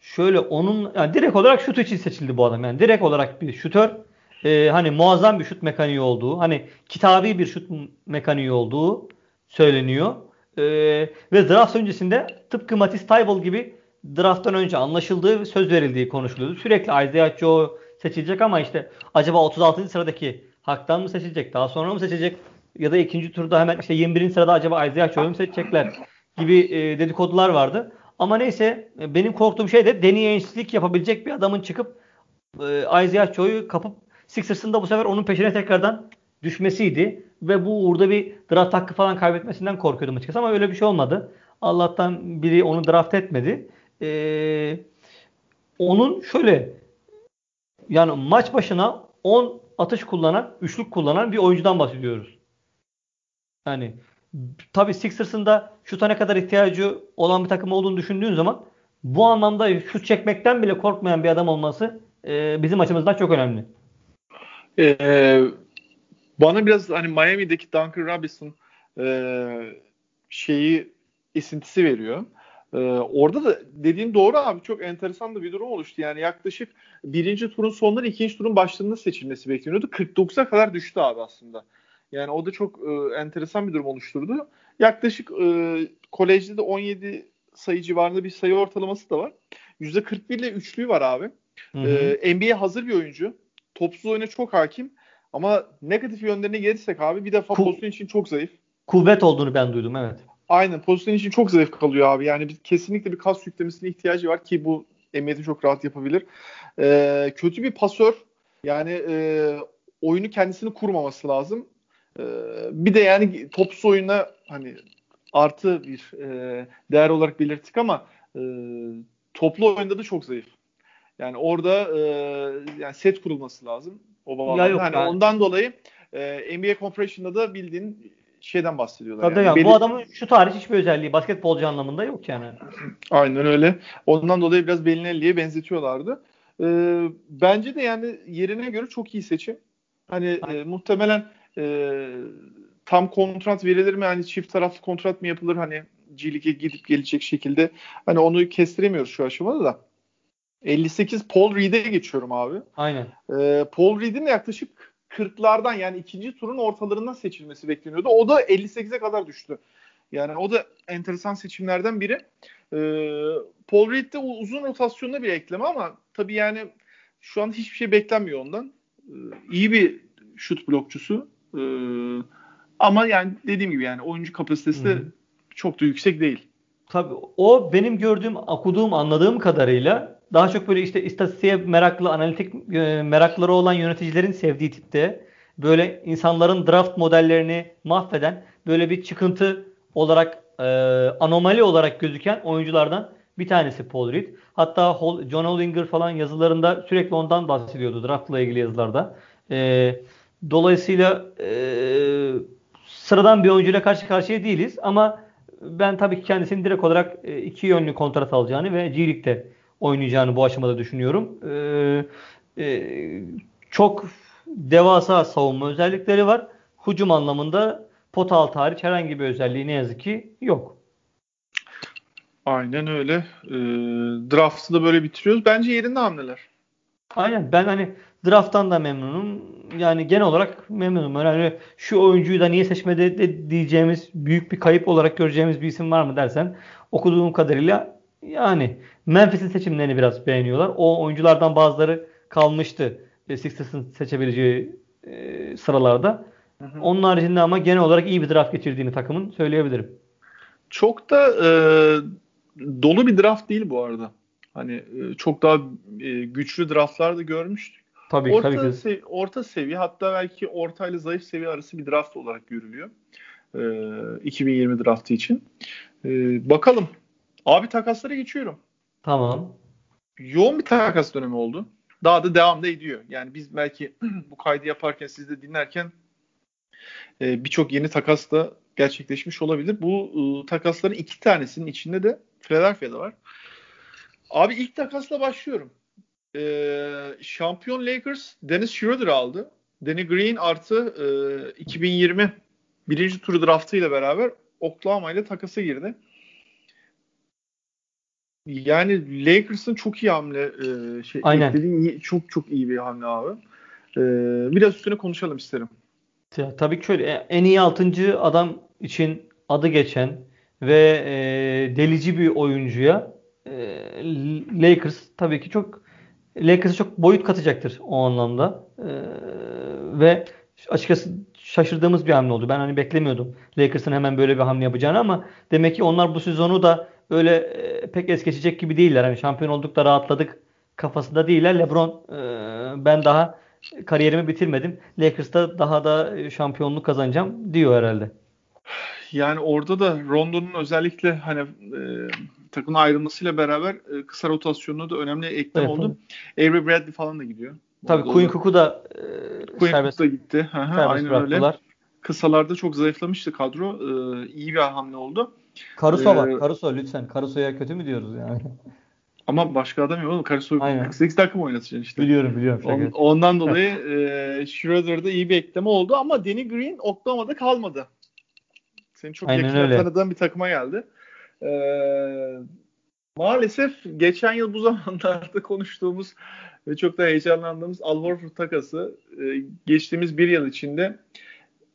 Şöyle onun yani direkt olarak şut için seçildi bu adam. Yani direkt olarak bir şutör. Ee, hani muazzam bir şut mekaniği olduğu, hani kitabi bir şut mekaniği olduğu söyleniyor. Ee, ve draft öncesinde tıpkı Matisse Taibel gibi drafttan önce anlaşıldığı söz verildiği konuşuluyordu. Sürekli Isaiah Joe seçilecek ama işte acaba 36. sıradaki haktan mı seçilecek? Daha sonra mı seçecek? Ya da ikinci turda hemen işte 21. sırada acaba Isaiah Joe'yu mu seçecekler? Gibi e, dedikodular vardı. Ama neyse e, benim korktuğum şey de Ainge'lik yapabilecek bir adamın çıkıp e, Isaiah Joe'yu kapıp Sixers'ın da bu sefer onun peşine tekrardan düşmesiydi. Ve bu uğurda bir draft hakkı falan kaybetmesinden korkuyordum açıkçası ama öyle bir şey olmadı. Allah'tan biri onu draft etmedi. Ee, onun şöyle yani maç başına 10 atış kullanan, üçlük kullanan bir oyuncudan bahsediyoruz. Yani tabi Sixers'ın da şuta ne kadar ihtiyacı olan bir takım olduğunu düşündüğün zaman bu anlamda şut çekmekten bile korkmayan bir adam olması e, bizim açımızdan çok önemli. Ee, bana biraz hani Miami'deki Duncan Robinson e, şeyi esintisi veriyor. Ee, orada da dediğin doğru abi çok enteresan da bir durum oluştu. Yani yaklaşık birinci turun sonları ikinci turun başlarında seçilmesi bekleniyordu. 49'a kadar düştü abi aslında. Yani o da çok e, enteresan bir durum oluşturdu. Yaklaşık e, kolejde de 17 sayı civarında bir sayı ortalaması da var. %41 ile üçlüğü var abi. Hı hı. E, NBA hazır bir oyuncu. Topsuz oyuna çok hakim. Ama negatif yönlerine gelirsek abi bir defa Ku- pozisyon için çok zayıf. Kuvvet olduğunu ben duydum evet. Aynen pozisyon için çok zayıf kalıyor abi. Yani bir, kesinlikle bir kas yüklemesine ihtiyacı var ki bu emniyeti çok rahat yapabilir. Ee, kötü bir pasör. Yani e, oyunu kendisini kurmaması lazım. Ee, bir de yani topsuz oyuna hani artı bir e, değer olarak belirttik ama e, toplu oyunda da çok zayıf. Yani orada e, yani set kurulması lazım. O bağlamda. Yok, hani ben... ondan dolayı e, NBA Compression'da da bildiğin şeyden bahsediyorlar. Tabii yani. ya, bu adamın şu tarih hiçbir özelliği basketbolcu anlamında yok yani. Aynen öyle. Ondan dolayı biraz Belinelli'ye benzetiyorlardı. Ee, bence de yani yerine göre çok iyi seçim. Hani e, muhtemelen e, tam kontrat verilir mi? Hani çift taraflı kontrat mı yapılır? Hani G gidip gelecek şekilde. Hani onu kestiremiyoruz şu aşamada da. 58 Paul Reed'e geçiyorum abi. Aynen. Ee, Paul Reed'in yaklaşık 40'lardan yani ikinci turun ortalarından seçilmesi bekleniyordu. O da 58'e kadar düştü. Yani o da enteresan seçimlerden biri. Ee, Paul Reed de uzun rotasyonda bir ekleme ama tabii yani şu an hiçbir şey beklenmiyor ondan. Ee, iyi bir şut blokçusu. Ee, ama yani dediğim gibi yani oyuncu kapasitesi de çok da yüksek değil. Tabii o benim gördüğüm, okuduğum, anladığım kadarıyla daha çok böyle işte istatistiğe meraklı, analitik e, merakları olan yöneticilerin sevdiği tipte böyle insanların draft modellerini mahveden böyle bir çıkıntı olarak e, anomali olarak gözüken oyunculardan bir tanesi Paul Reed. Hatta John Hollinger falan yazılarında sürekli ondan bahsediyordu draftla ilgili yazılarda. E, dolayısıyla e, sıradan bir oyuncuyla karşı karşıya değiliz ama ben tabii ki kendisinin direkt olarak e, iki yönlü kontrat alacağını ve G League'de oynayacağını bu aşamada düşünüyorum. Ee, e, çok devasa savunma özellikleri var. Hücum anlamında pot altı hariç herhangi bir özelliği ne yazık ki yok. Aynen öyle. E, draft'ı da böyle bitiriyoruz. Bence yerinde hamleler. Aynen. Ben hani draft'tan da memnunum. Yani genel olarak memnunum. Yani şu oyuncuyu da niye seçmedi de diyeceğimiz büyük bir kayıp olarak göreceğimiz bir isim var mı dersen okuduğum kadarıyla yani Memphis'in seçimlerini biraz beğeniyorlar. O oyunculardan bazıları kalmıştı e, Sixers'ın seçebileceği e, sıralarda. Hı hı. Onun haricinde ama genel olarak iyi bir draft geçirdiğini takımın söyleyebilirim. Çok da e, dolu bir draft değil bu arada. Hani e, çok daha e, güçlü draftlar da görmüştük. Tabii orta, tabii ki. Sev- orta seviye hatta belki orta ile zayıf seviye arası bir draft olarak görülüyor. E, 2020 draftı için. E, bakalım. Abi takaslara geçiyorum. Tamam. Yoğun bir takas dönemi oldu. Daha da devam da ediyor. Yani biz belki bu kaydı yaparken siz de dinlerken e, birçok yeni takas da gerçekleşmiş olabilir. Bu e, takasların iki tanesinin içinde de Philadelphia'da var. Abi ilk takasla başlıyorum. E, şampiyon Lakers Dennis Schroeder aldı. Danny Green artı e, 2020 birinci turu draftı ile beraber Oklahoma ile takası girdi. Yani Lakers'ın çok iyi hamle e, şey Aynen. Eklediğin çok çok iyi bir hamle abi. E, biraz üstüne konuşalım isterim. Ya, tabii ki şöyle en iyi 6. adam için adı geçen ve e, delici bir oyuncuya e, Lakers tabii ki çok Lakers'a çok boyut katacaktır o anlamda. E, ve açıkçası şaşırdığımız bir hamle oldu. Ben hani beklemiyordum Lakers'ın hemen böyle bir hamle yapacağını ama demek ki onlar bu sezonu da öyle e, pek es geçecek gibi değiller. Hani şampiyon olduk da rahatladık kafasında değiller. LeBron e, ben daha kariyerimi bitirmedim. Lakers'ta daha da şampiyonluk kazanacağım diyor herhalde. Yani orada da Rondo'nun özellikle hani e, takımın ayrılmasıyla beraber e, kısa rotasyonuna da önemli eklem evet, oldu. Avery Bradley falan da gidiyor. Tabii Quinn Cook'u da e, Quinn Cook da gitti. Hı hı, aynen bıraktılar. öyle. Kısalarda çok zayıflamıştı kadro. E, iyi bir hamle oldu. Caruso ee, var. Caruso lütfen. Caruso'ya kötü mü diyoruz yani? Ama başka adam yok oğlum. Caruso 48 dakika mı oynatacaksın işte? Biliyorum biliyorum. On, ondan dolayı e, Schroeder'da iyi bir ekleme oldu ama Danny Green Oklahoma'da kalmadı. Seni çok Aynen yakın tanıdığın bir takıma geldi. Ee, maalesef geçen yıl bu zamanlarda konuştuğumuz ve çok da heyecanlandığımız Al Horford takası e, geçtiğimiz bir yıl içinde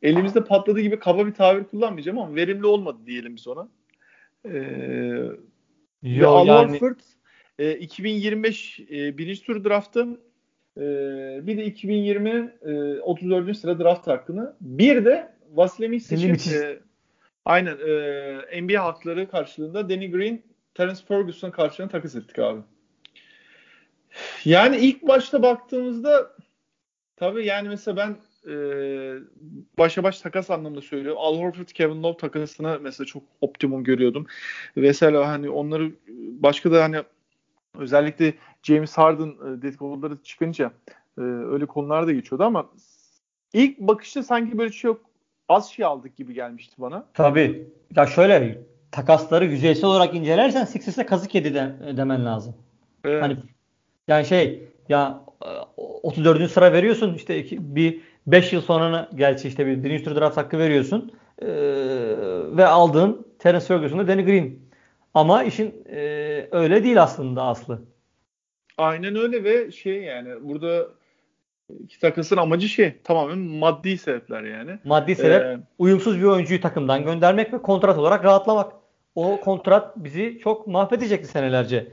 elimizde patladı gibi kaba bir tabir kullanmayacağım ama verimli olmadı diyelim biz ona. Ee, Yo, Al yani... Horford e, 2025 e, birinci tur draftı e, bir de 2020 e, 34. sıra draft hakkını bir de Vasilij Misic'in e, aynen e, NBA hakları karşılığında Danny Green Terence Ferguson karşılığında takas ettik abi. Yani ilk başta baktığımızda tabii yani mesela ben e, başa baş takas anlamında söylüyorum. Al Horford, Kevin Love takasını mesela çok optimum görüyordum. Mesela hani onları başka da hani özellikle James Harden e, dedikoduları çıkınca e, öyle konular da geçiyordu ama ilk bakışta sanki böyle şey yok az şey aldık gibi gelmişti bana. Tabii. Ya şöyle takasları yüzeysel olarak incelersen Sixers'e kazık yedi de, demen lazım. Evet. Hani yani şey ya 34. E, sıra veriyorsun işte iki, bir 5 yıl sonra gerçi işte bir birinci tur draft hakkı veriyorsun ee, ve aldığın Terence Ferguson'da Danny Green. Ama işin e, öyle değil aslında aslı. Aynen öyle ve şey yani burada iki takasın amacı şey tamamen maddi sebepler yani. Maddi sebep ee, uyumsuz bir oyuncuyu takımdan göndermek ve kontrat olarak rahatlamak. O kontrat bizi çok mahvedecekti senelerce.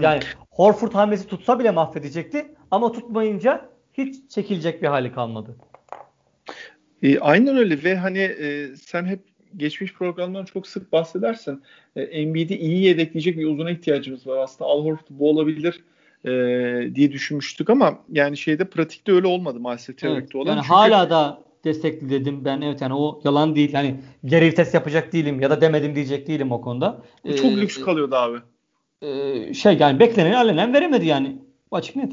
Yani Horford hamlesi tutsa bile mahvedecekti ama tutmayınca hiç çekilecek bir hali kalmadı. E, aynen öyle ve hani e, sen hep geçmiş programdan çok sık bahsedersin. E, Embiid'i iyi yedekleyecek bir uzuna ihtiyacımız var. Aslında Al Horford bu olabilir e, diye düşünmüştük ama yani şeyde pratikte öyle olmadı maalesef teorikte evet, olan. Yani Çünkü... hala da destekli dedim ben evet yani o yalan değil. Yani geri vites yapacak değilim ya da demedim diyecek değilim o konuda. Çok ee, lüks kalıyordu abi. E, şey yani bekleneni alenen veremedi yani. Açık net.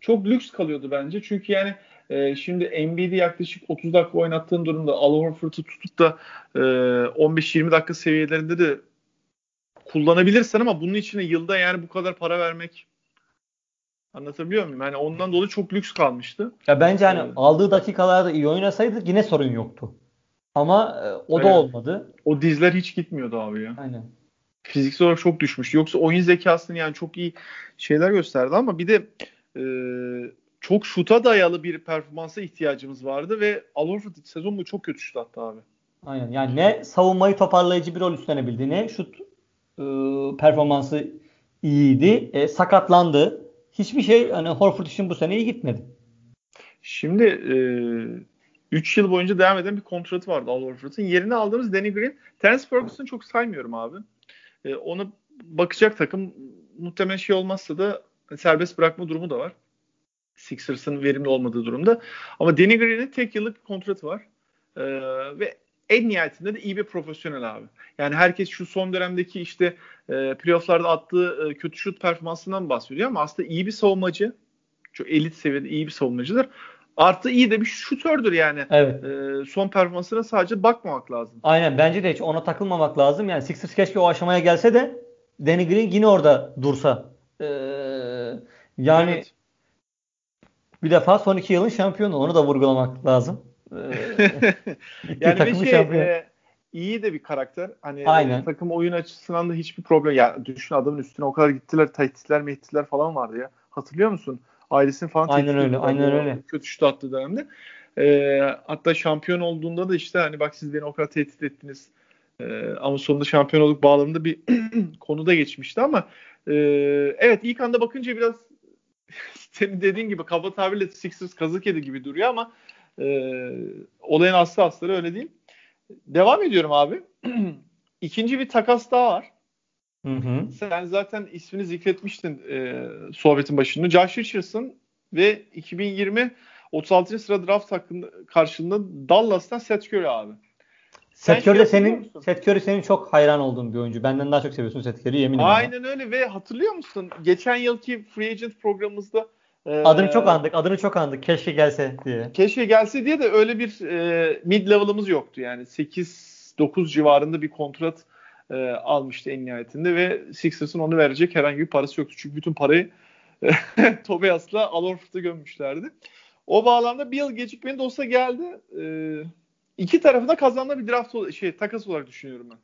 Çok lüks kalıyordu bence. Çünkü yani e, şimdi Embiid'i yaklaşık 30 dakika oynattığın durumda Al Horford'u tutup da e, 15-20 dakika seviyelerinde de kullanabilirsen ama bunun için yılda yani bu kadar para vermek Anlatabiliyor muyum? Yani ondan dolayı çok lüks kalmıştı. Ya bence hani ee, aldığı dakikalarda iyi oynasaydı yine sorun yoktu. Ama e, o da olmadı. O dizler hiç gitmiyordu abi ya. Aynen. Fiziksel olarak çok düşmüştü. Yoksa oyun zekasını yani çok iyi şeyler gösterdi ama bir de e, çok şuta dayalı bir performansa ihtiyacımız vardı ve Al Horford sezon boyu çok kötü şut attı abi. Aynen. Yani ne savunmayı toparlayıcı bir rol üstlenebildi ne şut e, performansı iyiydi. E, sakatlandı hiçbir şey hani Horford için bu sene iyi gitmedi. Şimdi 3 e, yıl boyunca devam eden bir kontratı vardı Al Horford'un. Yerine aldığımız Danny Green. Terence Ferguson'u çok saymıyorum abi. E, ona bakacak takım muhtemelen şey olmazsa da serbest bırakma durumu da var. Sixers'ın verimli olmadığı durumda. Ama Danny Green'in tek yıllık kontratı var. E, ve en nihayetinde de iyi bir profesyonel abi. Yani herkes şu son dönemdeki işte e, playofflarda attığı e, kötü şut performansından bahsediyor ama aslında iyi bir savunmacı. Çok elit seviyede iyi bir savunmacıdır. Artı iyi de bir şutördür yani. Evet. E, son performansına sadece bakmamak lazım. Aynen bence de hiç ona takılmamak lazım. Yani Sixers keşke o aşamaya gelse de Danny Green yine orada dursa. Ee, yani evet. bir defa son iki yılın şampiyonu onu da vurgulamak lazım. yani bir şey e, iyi de bir karakter. Hani Aynen. takım oyun açısından da hiçbir problem. Ya düşün adamın üstüne o kadar gittiler, tehditler, mehditler falan vardı ya. Hatırlıyor musun? Ailesini falan Aynen öyle. Aynen öyle. Kötü şut attığı dönemde. E, hatta şampiyon olduğunda da işte hani bak siz beni o kadar tehdit ettiniz. E, ama sonunda şampiyon olduk bağlamında bir konuda geçmişti ama e, evet ilk anda bakınca biraz senin dediğin gibi kaba tabirle Sixers kazık yedi gibi duruyor ama e, olayın aslı asları öyle değil. Devam ediyorum abi. İkinci bir takas daha var. Hı hı. Sen zaten ismini zikretmiştin e, sohbetin başında. Josh Richardson ve 2020 36. sıra draft hakkında karşılığında Dallas'tan Seth Curry abi. Seth Curry de senin Curry senin çok hayran olduğun bir oyuncu. Benden daha çok seviyorsun Curry'i yemin ederim. Aynen öyle ve hatırlıyor musun? Geçen yılki Free Agent programımızda ee, adını çok andık. Adını çok andık. Keşke gelse diye. Keşke gelse diye de öyle bir e, mid level'ımız yoktu yani. 8-9 civarında bir kontrat e, almıştı en nihayetinde ve Sixers'ın onu verecek herhangi bir parası yoktu. Çünkü bütün parayı e, Tobias'la Al Horford'a gömmüşlerdi. O bağlamda bir yıl gecikmeli de olsa geldi. E, iki tarafı da kazanma bir draft şey takas olarak düşünüyorum ben.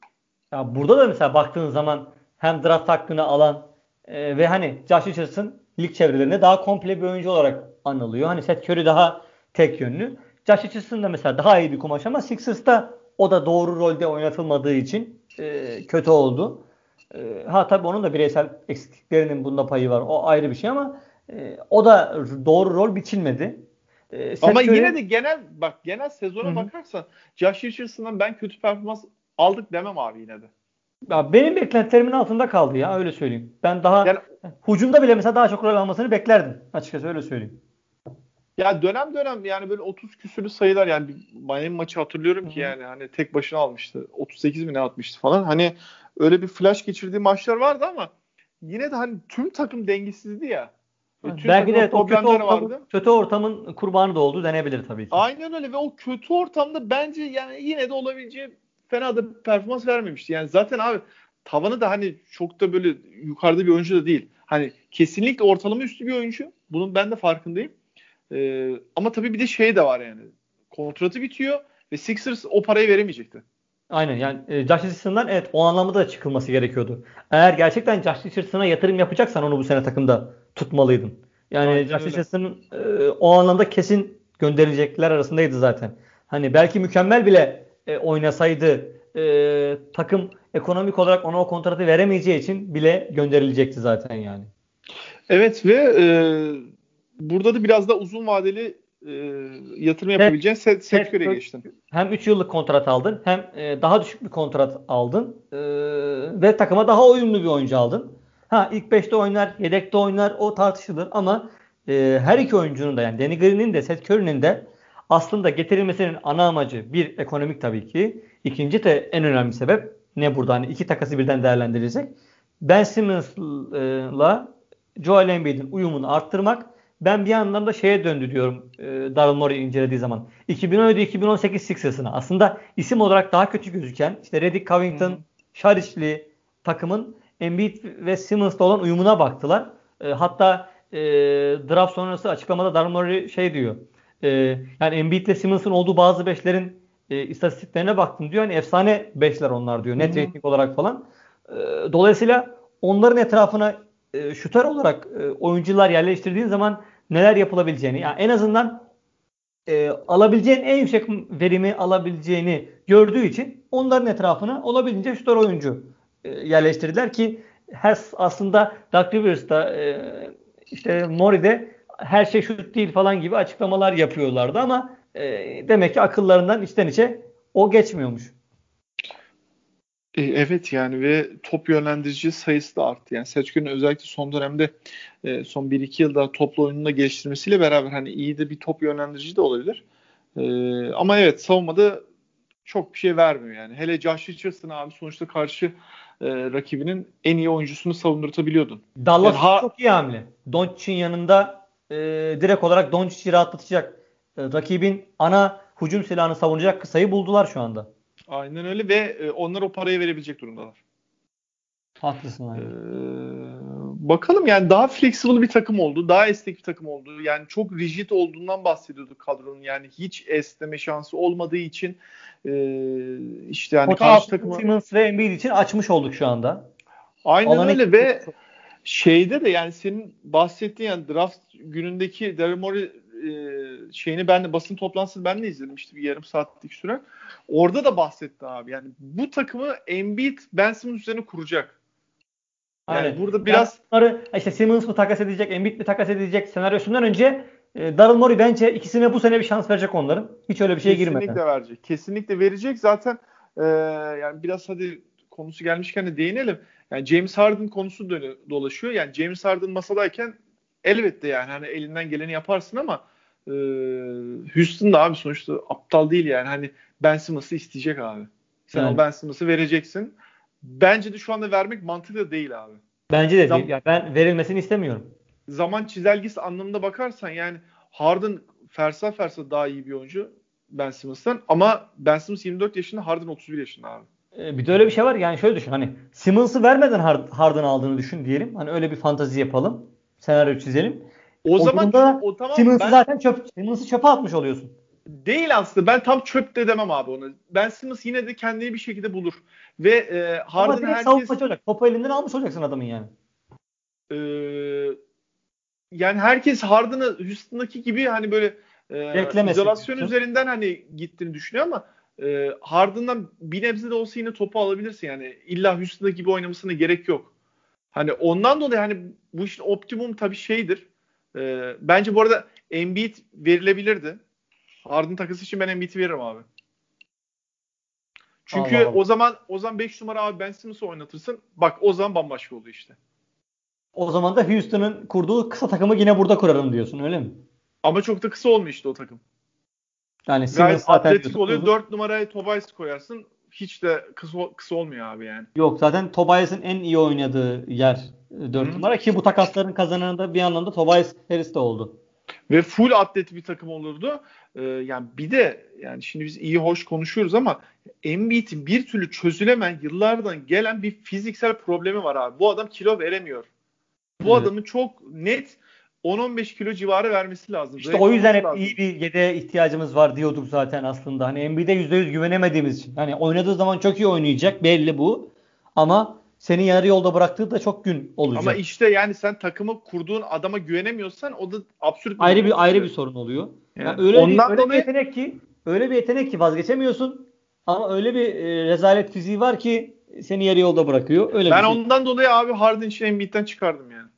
Ya burada da mesela baktığın zaman hem draft hakkını alan e, ve hani Josh Richardson lig çevrelerinde daha komple bir oyuncu olarak anılıyor. Hani Seth Curry daha tek yönlü. Josh Richardson da mesela daha iyi bir kumaş ama Sixers'ta o da doğru rolde oynatılmadığı için e, kötü oldu. E, ha tabii onun da bireysel eksikliklerinin bunda payı var. O ayrı bir şey ama e, o da doğru rol biçilmedi. E, ama Curry... yine de genel bak genel sezona Hı-hı. bakarsan Josh Richardson'dan ben kötü performans aldık demem abi yine de. Ya benim beklentilerimin altında kaldı ya öyle söyleyeyim. Ben daha yani, hucumda bile mesela daha çok rol almasını beklerdim açıkçası öyle söyleyeyim. Ya dönem dönem yani böyle 30 küsürlü sayılar yani Miami maçı hatırlıyorum ki yani hani tek başına almıştı. 38 mi ne atmıştı falan. Hani öyle bir flash geçirdiği maçlar vardı ama yine de hani tüm takım dengesizdi ya. E, tüm Belki de o kötü, ortamın, vardı. kötü ortamın kurbanı da oldu denebilir tabii ki. Aynen öyle ve o kötü ortamda bence yani yine de olabileceği fena da performans vermemişti. Yani zaten abi tavanı da hani çok da böyle yukarıda bir oyuncu da değil. Hani kesinlikle ortalama üstü bir oyuncu. Bunun ben de farkındayım. Ee, ama tabii bir de şey de var yani. Kontratı bitiyor ve Sixers o parayı veremeyecekti. Aynen yani e, Josh Richardson'dan evet o anlamda da çıkılması gerekiyordu. Eğer gerçekten Josh Richardson'a yatırım yapacaksan onu bu sene takımda tutmalıydın. Yani Josh e, o anlamda kesin gönderilecekler arasındaydı zaten. Hani belki mükemmel bile e, oynasaydı e, takım ekonomik olarak ona o kontratı veremeyeceği için bile gönderilecekti zaten yani. Evet ve e, burada da biraz da uzun vadeli e, yatırım yapabileceğin set, sektöre geçtin. Hem 3 yıllık kontrat aldın hem e, daha düşük bir kontrat aldın e, ve takıma daha uyumlu bir oyuncu aldın. Ha ilk 5'te oynar, yedekte oynar o tartışılır ama e, her iki oyuncunun da yani Danny Green'in de Seth Curry'nin de aslında getirilmesinin ana amacı bir ekonomik tabii ki. İkinci de en önemli sebep ne burada hani iki takası birden değerlendirecek. Ben Simmons'la Joel Embiid'in uyumunu arttırmak. Ben bir yandan da şeye döndü diyorum e, Daryl Morey incelediği zaman. 2017-2018 Sixers'ına aslında isim olarak daha kötü gözüken işte Redick Covington, Şarişli takımın Embiid ve Simmons'la olan uyumuna baktılar. E, hatta e, draft sonrası açıklamada Daryl şey diyor. E, yani Embiid ile Simmons'ın olduğu bazı beşlerin e, istatistiklerine baktım diyor. Hani efsane beşler onlar diyor. Net rating olarak falan. E, dolayısıyla onların etrafına e, şüter olarak e, oyuncular yerleştirdiğin zaman neler yapılabileceğini yani en azından e, alabileceğin en yüksek verimi alabileceğini gördüğü için onların etrafına olabildiğince şüter oyuncu yerleştirdiler ki her aslında Doug Rivers'da e, işte Mori'de her şey şut değil falan gibi açıklamalar yapıyorlardı ama e, demek ki akıllarından içten içe o geçmiyormuş. E, evet yani ve top yönlendirici sayısı da arttı. Yani Selçuk'un özellikle son dönemde e, son 1-2 yılda toplu oyununda geliştirmesiyle beraber hani iyi de bir top yönlendirici de olabilir. E, ama evet savunmada çok bir şey vermiyor yani. Hele Josh Richardson abi sonuçta karşı e, rakibinin en iyi oyuncusunu savundurtabiliyordun. Dallas yani ha- çok iyi hamle. Doncic'in yanında e, direkt olarak Doncic'i rahatlatacak e, rakibin ana hücum silahını savunacak kısayı buldular şu anda. Aynen öyle ve e, onlar o parayı verebilecek durumdalar. Haklısın abi. Ee, bakalım yani daha flexible bir takım oldu. Daha esnek bir takım oldu. Yani çok rigid olduğundan bahsediyorduk kadronun. Yani hiç esneme şansı olmadığı için e, işte yani Kota karşı takımı Simmons ve Embiid için açmış olduk şu anda. Aynen Alan öyle ve şeyde de yani senin bahsettiğin yani draft günündeki Daryl e, şeyini ben de basın toplantısını ben de izledim işte bir yarım saatlik süre. Orada da bahsetti abi. Yani bu takımı Embiid Ben Simmons üzerine kuracak. Yani Aynen. burada biraz Yani bunları işte Simmons mı takas edecek, Embiid mi takas edecek senaryosundan önce e, Daryl Morey bence ikisine bu sene bir şans verecek onların. Hiç öyle bir şeye kesinlikle girmeden. verecek. Kesinlikle verecek. Zaten e, yani biraz hadi konusu gelmişken de değinelim. Yani James Harden konusu dönü, dolaşıyor. Yani James Harden masadayken elbette yani hani elinden geleni yaparsın ama e, Houston da abi sonuçta aptal değil yani. Hani Ben Simmons'ı isteyecek abi. Sen Yani. o Ben Simmons'ı vereceksin. Bence de şu anda vermek mantıklı değil abi. Bence de Zam- değil. Yani ben verilmesini istemiyorum. Zaman çizelgesi anlamında bakarsan yani Harden fersa fersa daha iyi bir oyuncu Ben Simmons'tan ama Ben Simmons 24 yaşında Harden 31 yaşında abi. E, bir de öyle bir şey var yani şöyle düşün hani Simmons'ı vermeden Hard- Harden aldığını düşün diyelim. Hani öyle bir fantazi yapalım. Senaryo çizelim. O, zaman durumda o tamam Simmons'ı ben zaten çöp Simmons'ı çöpe atmış oluyorsun. değil aslında ben tam çöp de demem abi onu. Ben Simmons yine de kendini bir şekilde bulur ve e, Ama Harden direkt herkes savunmacı olacak. Topu elinden almış olacaksın adamın yani. e, yani herkes Harden'ı Houston'daki gibi hani böyle e, izolasyon diyorsun. üzerinden hani gittiğini düşünüyor ama e, Harden'dan bir nebze de olsa yine topu alabilirsin yani. İlla Houston'daki gibi oynamasına gerek yok. Hani ondan dolayı hani bu işin optimum tabii şeydir. E, bence bu arada Embiid verilebilirdi. Harden takısı için ben Embiid'i veririm abi. Çünkü Allah Allah. o zaman o zaman 5 numara abi Ben Simmons'ı oynatırsın. Bak o zaman bambaşka oluyor işte. O zaman da Houston'ın kurduğu kısa takımı yine burada kurarım diyorsun öyle mi? Ama çok da kısa olmuyor işte o takım. Yani Simmons zaten atletik oluyor. uzun. 4 numaraya Tobias koyarsın. Hiç de kısa, kısa olmuyor abi yani. Yok zaten Tobias'ın en iyi oynadığı yer 4 Hı. numara ki bu takasların kazananı da bir anlamda Tobias Harris de oldu. Ve full atlet bir takım olurdu. Ee, yani bir de yani şimdi biz iyi hoş konuşuyoruz ama Embiid'in bir türlü çözülemeyen yıllardan gelen bir fiziksel problemi var abi. Bu adam kilo veremiyor. Bu Evet. adamın çok net 10-15 kilo civarı vermesi lazım. İşte o yüzden hep Zayıflaması iyi bir yedeğe ihtiyacımız var diyorduk zaten aslında. Hani Embiid'e %100 güvenemediğimiz için. Hani oynadığı zaman çok iyi oynayacak belli bu. Ama seni yarı yolda bıraktığı da çok gün olacak. Ama işte yani sen takımı kurduğun adama güvenemiyorsan o da absürt ayrı durum bir ayrı oluyor. bir sorun oluyor. Yani Yani öyle ondan bir, öyle bir dolayı- yetenek ki öyle bir yetenek ki vazgeçemiyorsun. Ama öyle bir e, rezalet fiziği var ki seni yarı yolda bırakıyor. Öyle Ben bir şey. ondan dolayı abi Harden için Embiid'den çıkardım yani.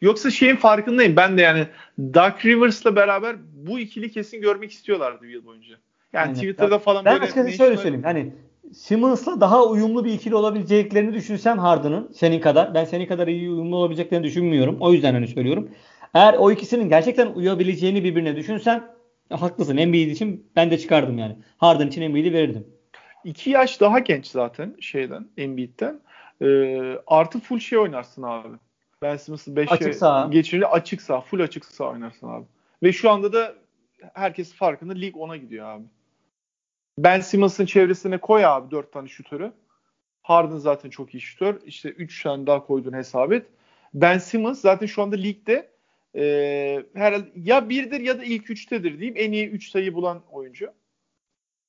Yoksa şeyin farkındayım. Ben de yani Doug Rivers'la beraber bu ikili kesin görmek istiyorlardı bir yıl boyunca. Yani Aynen. Twitter'da falan Ben böyle açıkçası ne şöyle söyleyeyim. Hani Simmons'la daha uyumlu bir ikili olabileceklerini düşünsem Harden'ın senin kadar. Ben senin kadar iyi uyumlu olabileceklerini düşünmüyorum. O yüzden hani söylüyorum. Eğer o ikisinin gerçekten uyabileceğini birbirine düşünsen haklısın. Embiid için ben de çıkardım yani. Harden için Embiid'i verirdim. İki yaş daha genç zaten şeyden Embiid'den. Ee, artı full şey oynarsın abi. Ben Simmons'ı 5'e Açık saha. geçirince açık saha, full açık saha oynarsın abi. Ve şu anda da herkes farkında lig ona gidiyor abi. Ben Simmons'ın çevresine koy abi 4 tane şutörü. Harden zaten çok iyi şutör. İşte 3 tane daha koydun hesap et. Ben Simmons zaten şu anda ligde e, herhalde ya birdir ya da ilk üçtedir diyeyim. En iyi 3 sayı bulan oyuncu.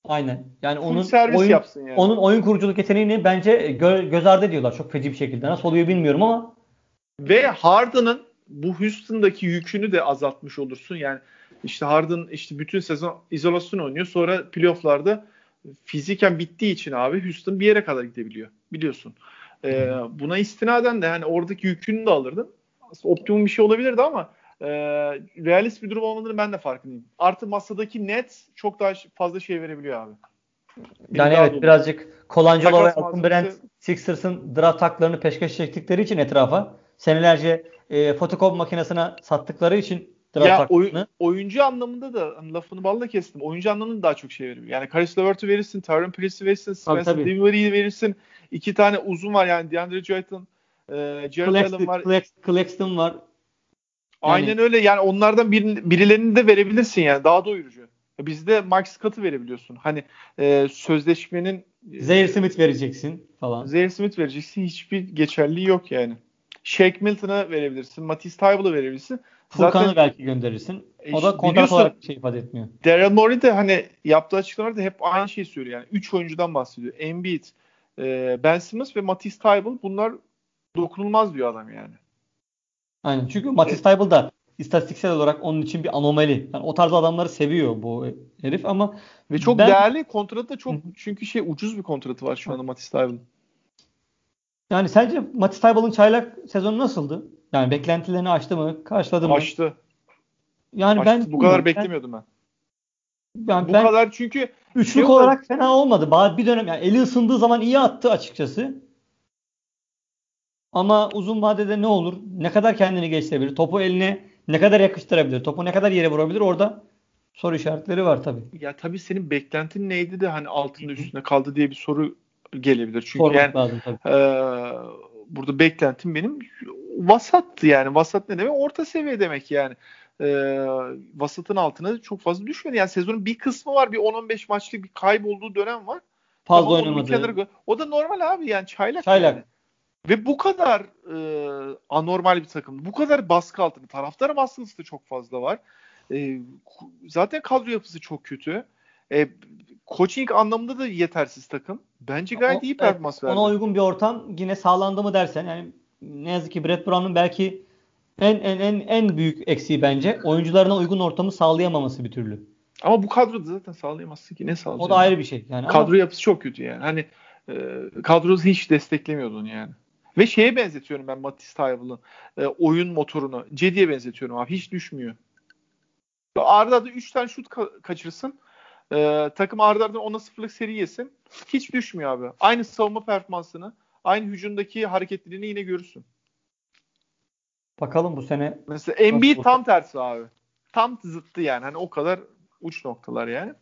Aynen. Yani Full onun servis oyun, yapsın yani. onun oyun kuruculuk yeteneğini bence gö- göz ardı ediyorlar çok feci bir şekilde. Nasıl oluyor bilmiyorum ama Ve Harden'ın bu Houston'daki yükünü de azaltmış olursun. Yani işte Harden işte bütün sezon izolasyon oynuyor. Sonra playoff'larda fiziken bittiği için abi Houston bir yere kadar gidebiliyor. Biliyorsun. Ee, buna istinaden de hani oradaki yükünü de alırdın. Aslında optimum bir şey olabilirdi ama e, realist bir durum olmadığını ben de farkındayım. Artı masadaki net çok daha fazla şey verebiliyor abi. Bir yani evet dolu. birazcık Colangelo ve Alton Brand Sixers'ın draft haklarını peşkeş çektikleri için etrafa senelerce e, fotokopi makinesine sattıkları için Ya oy- oyuncu anlamında da hani lafını balla kestim. Oyuncu anlamında daha çok şey veriyor. Yani Caris LeVert'ü verirsin, Tyron Prince'i verirsin, Spencer. Dinwiddie'yi verirsin. İki tane uzun var yani DeAndre Jordan, e, Jared Allen var. Clax- Claxton var. Aynen öyle. Yani onlardan bir, birilerini de verebilirsin yani. Daha doyurucu. Bizde Max Scott'ı verebiliyorsun. Hani e, sözleşmenin e, Zaire Smith vereceksin falan. Zaire Smith vereceksin. Hiçbir geçerliği yok yani. Shake Milton'a verebilirsin. Matisse Thybull'a verebilirsin. Furkan'ı Zaten belki gönderirsin. E, O da kontrat olarak şey ifade etmiyor. Daryl Morey de hani yaptığı açıklamalarda hep aynı şeyi söylüyor. Yani 3 oyuncudan bahsediyor. Embiid, e, Ben Simmons ve Matisse Thybulle bunlar dokunulmaz diyor adam yani. Aynen. Çünkü Matisse Thybulle da istatistiksel olarak onun için bir anomali. Yani o tarz adamları seviyor bu herif ama ve çok ben, değerli kontratı da çok çünkü şey ucuz bir kontratı var şu anda Matisse Thybulle. Yani sence Matisse Thybull'ın çaylak sezonu nasıldı? Yani beklentilerini aştı mı? Karşıladı mı? Aştı. Yani aştı. ben bu kadar beklemiyordum ben. Yani bu ben, kadar çünkü üçlük şey olarak fena olmadı. Bir dönem yani eli ısındığı zaman iyi attı açıkçası. Ama uzun vadede ne olur? Ne kadar kendini geçirebilir? Topu eline ne kadar yakıştırabilir? Topu ne kadar yere vurabilir? Orada soru işaretleri var tabii. Ya tabii senin beklentin neydi de hani altında üstüne kaldı diye bir soru gelebilir. Çünkü Sormak yani lazım tabii. E, burada beklentim benim vasattı yani. Vasat ne demek? Orta seviye demek yani. E, vasatın altına çok fazla düşmedi. Yani sezonun bir kısmı var. Bir 10-15 maçlık bir kaybolduğu dönem var. Fazla tamam, oynamadı. O da normal abi yani çaylak. Çaylak. Yani. Ve bu kadar e, anormal bir takım. Bu kadar baskı altında. Taraftar baskısı da çok fazla var. E, zaten kadro yapısı çok kötü. E, coaching anlamında da yetersiz takım. Bence gayet o, iyi performans evet, verdi. Ona uygun bir ortam yine sağlandı mı dersen yani ne yazık ki Brett Brown'un belki en en en en büyük eksiği bence oyuncularına uygun ortamı sağlayamaması bir türlü. Ama bu kadroda zaten sağlayamazsın ki ne sağlayacak? O da ayrı bir şey. Yani kadro ama... yapısı çok kötü yani. Hani e, kadrosu hiç desteklemiyordu onu yani. Ve şeye benzetiyorum ben Matisse Thybull'ın e, oyun motorunu. Cedi'ye benzetiyorum abi. Hiç düşmüyor. Arda da 3 tane şut ka- kaçırsın. E, takım arda arda 10'a 0'lık seri yesin. Hiç düşmüyor abi. Aynı savunma performansını, aynı hücumdaki hareketliliğini yine görürsün. Bakalım bu sene. Mesela Embiid tam tersi abi. Tam zıttı yani. Hani o kadar uç noktalar yani.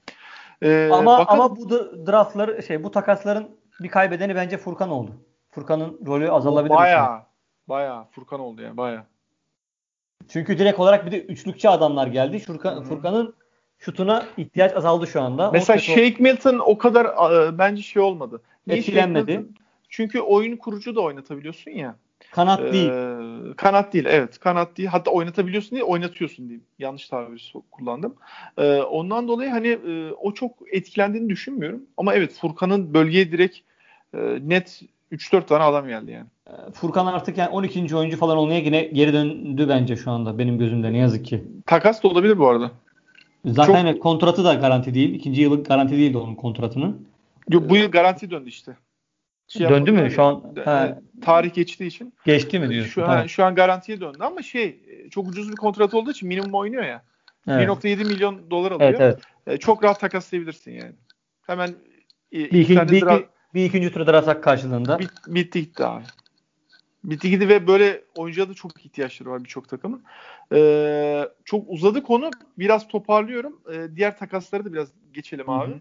Ee, ama bakalım. ama bu draftları şey bu takasların bir kaybedeni bence Furkan oldu. Furkan'ın rolü azalabilir. Baya baya Furkan oldu yani baya. Çünkü direkt olarak bir de üçlükçü adamlar geldi. Furkan, Furkan'ın şutuna ihtiyaç azaldı şu anda. Mesela Shake Milton o kadar e, bence şey olmadı. Etkilenmedi. Çünkü oyun kurucu da oynatabiliyorsun ya. Kanat ee, değil. Kanat değil evet. Kanat değil. Hatta oynatabiliyorsun değil oynatıyorsun diyeyim. Yanlış tabir kullandım. Ee, ondan dolayı hani e, o çok etkilendiğini düşünmüyorum. Ama evet Furkan'ın bölgeye direkt e, net 3-4 tane adam geldi yani. Ee, Furkan artık yani 12. oyuncu falan olmaya yine geri döndü bence şu anda benim gözümde ne yazık ki. Takas da olabilir bu arada. Zaten Çok... kontratı da garanti değil. İkinci yıllık garanti değildi onun kontratının. Yok bu yıl garanti döndü işte. Şey Döndü mü şu an? He. Tarih geçtiği için. Geçti mi diyorsun? Şu an, şu an garantiye döndü ama şey çok ucuz bir kontrat olduğu için minimum oynuyor ya. Evet. 1.7 milyon dolar alıyor. Evet, evet. E, çok rahat takaslayabilirsin yani. Hemen e, bir, iki, bir, draft... bir ikinci tur draft karşılığında. Bit, bitti gitti abi. Bitti gitti ve böyle oyuncuya da çok ihtiyaçları var birçok takımın. Ee, çok uzadı konu. Biraz toparlıyorum. Ee, diğer takasları da biraz geçelim abi. Hı-hı.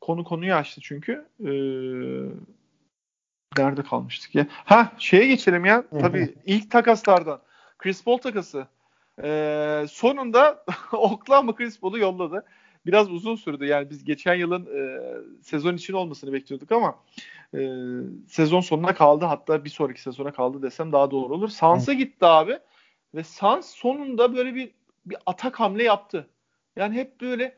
Konu konuyu açtı çünkü. Ee, nerede kalmıştık ya? Ha şeye geçelim ya. Tabii ilk takaslardan. Chris Paul takası. Ee, sonunda Oklahoma Chris Paul'u yolladı. Biraz uzun sürdü. Yani biz geçen yılın e, sezon için olmasını bekliyorduk ama e, sezon sonuna kaldı. Hatta bir sonraki sezona kaldı desem daha doğru olur. Sans'a gitti abi. Ve Sans sonunda böyle bir bir atak hamle yaptı. Yani hep böyle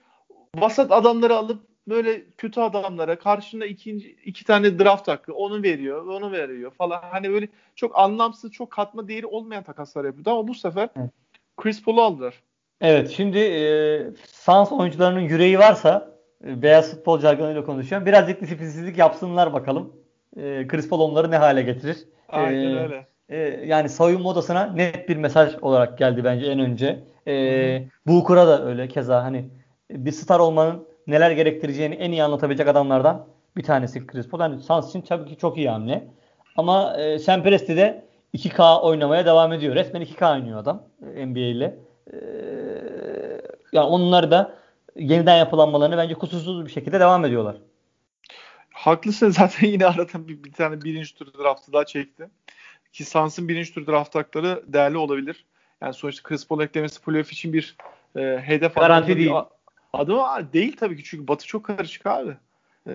vasat adamları alıp böyle kötü adamlara karşında ikinci iki tane draft hakkı onu veriyor, onu veriyor falan. Hani böyle çok anlamsız, çok katma değeri olmayan takaslar yapıyordu ama bu sefer. Chris Paul'u aldılar. Evet şimdi e, Suns oyuncularının yüreği varsa e, beyaz futbol jargonuyla konuşuyorum. Birazcık disiplinsizlik yapsınlar bakalım. E, Chris Paul onları ne hale getirir? Aynen e, öyle. E, yani soyunma odasına net bir mesaj olarak geldi bence en önce. E, Booker'a da öyle keza hani bir star olmanın neler gerektireceğini en iyi anlatabilecek adamlardan bir tanesi Chris Paul. Yani Suns için tabii ki çok iyi hamle. Ama e, Sam Presti de 2K oynamaya devam ediyor. Resmen 2K oynuyor adam e, NBA ile. E, yani onlar da yeniden yapılanmalarını bence kusursuz bir şekilde devam ediyorlar. Haklısın zaten yine aradan bir, bir tane birinci tur draftı daha çekti. Ki Suns'ın birinci tur draft hakları değerli olabilir. Yani sonuçta Chris Paul eklemesi playoff için bir e, hedef Garanti değil. Adı değil tabii ki çünkü Batı çok karışık abi. E,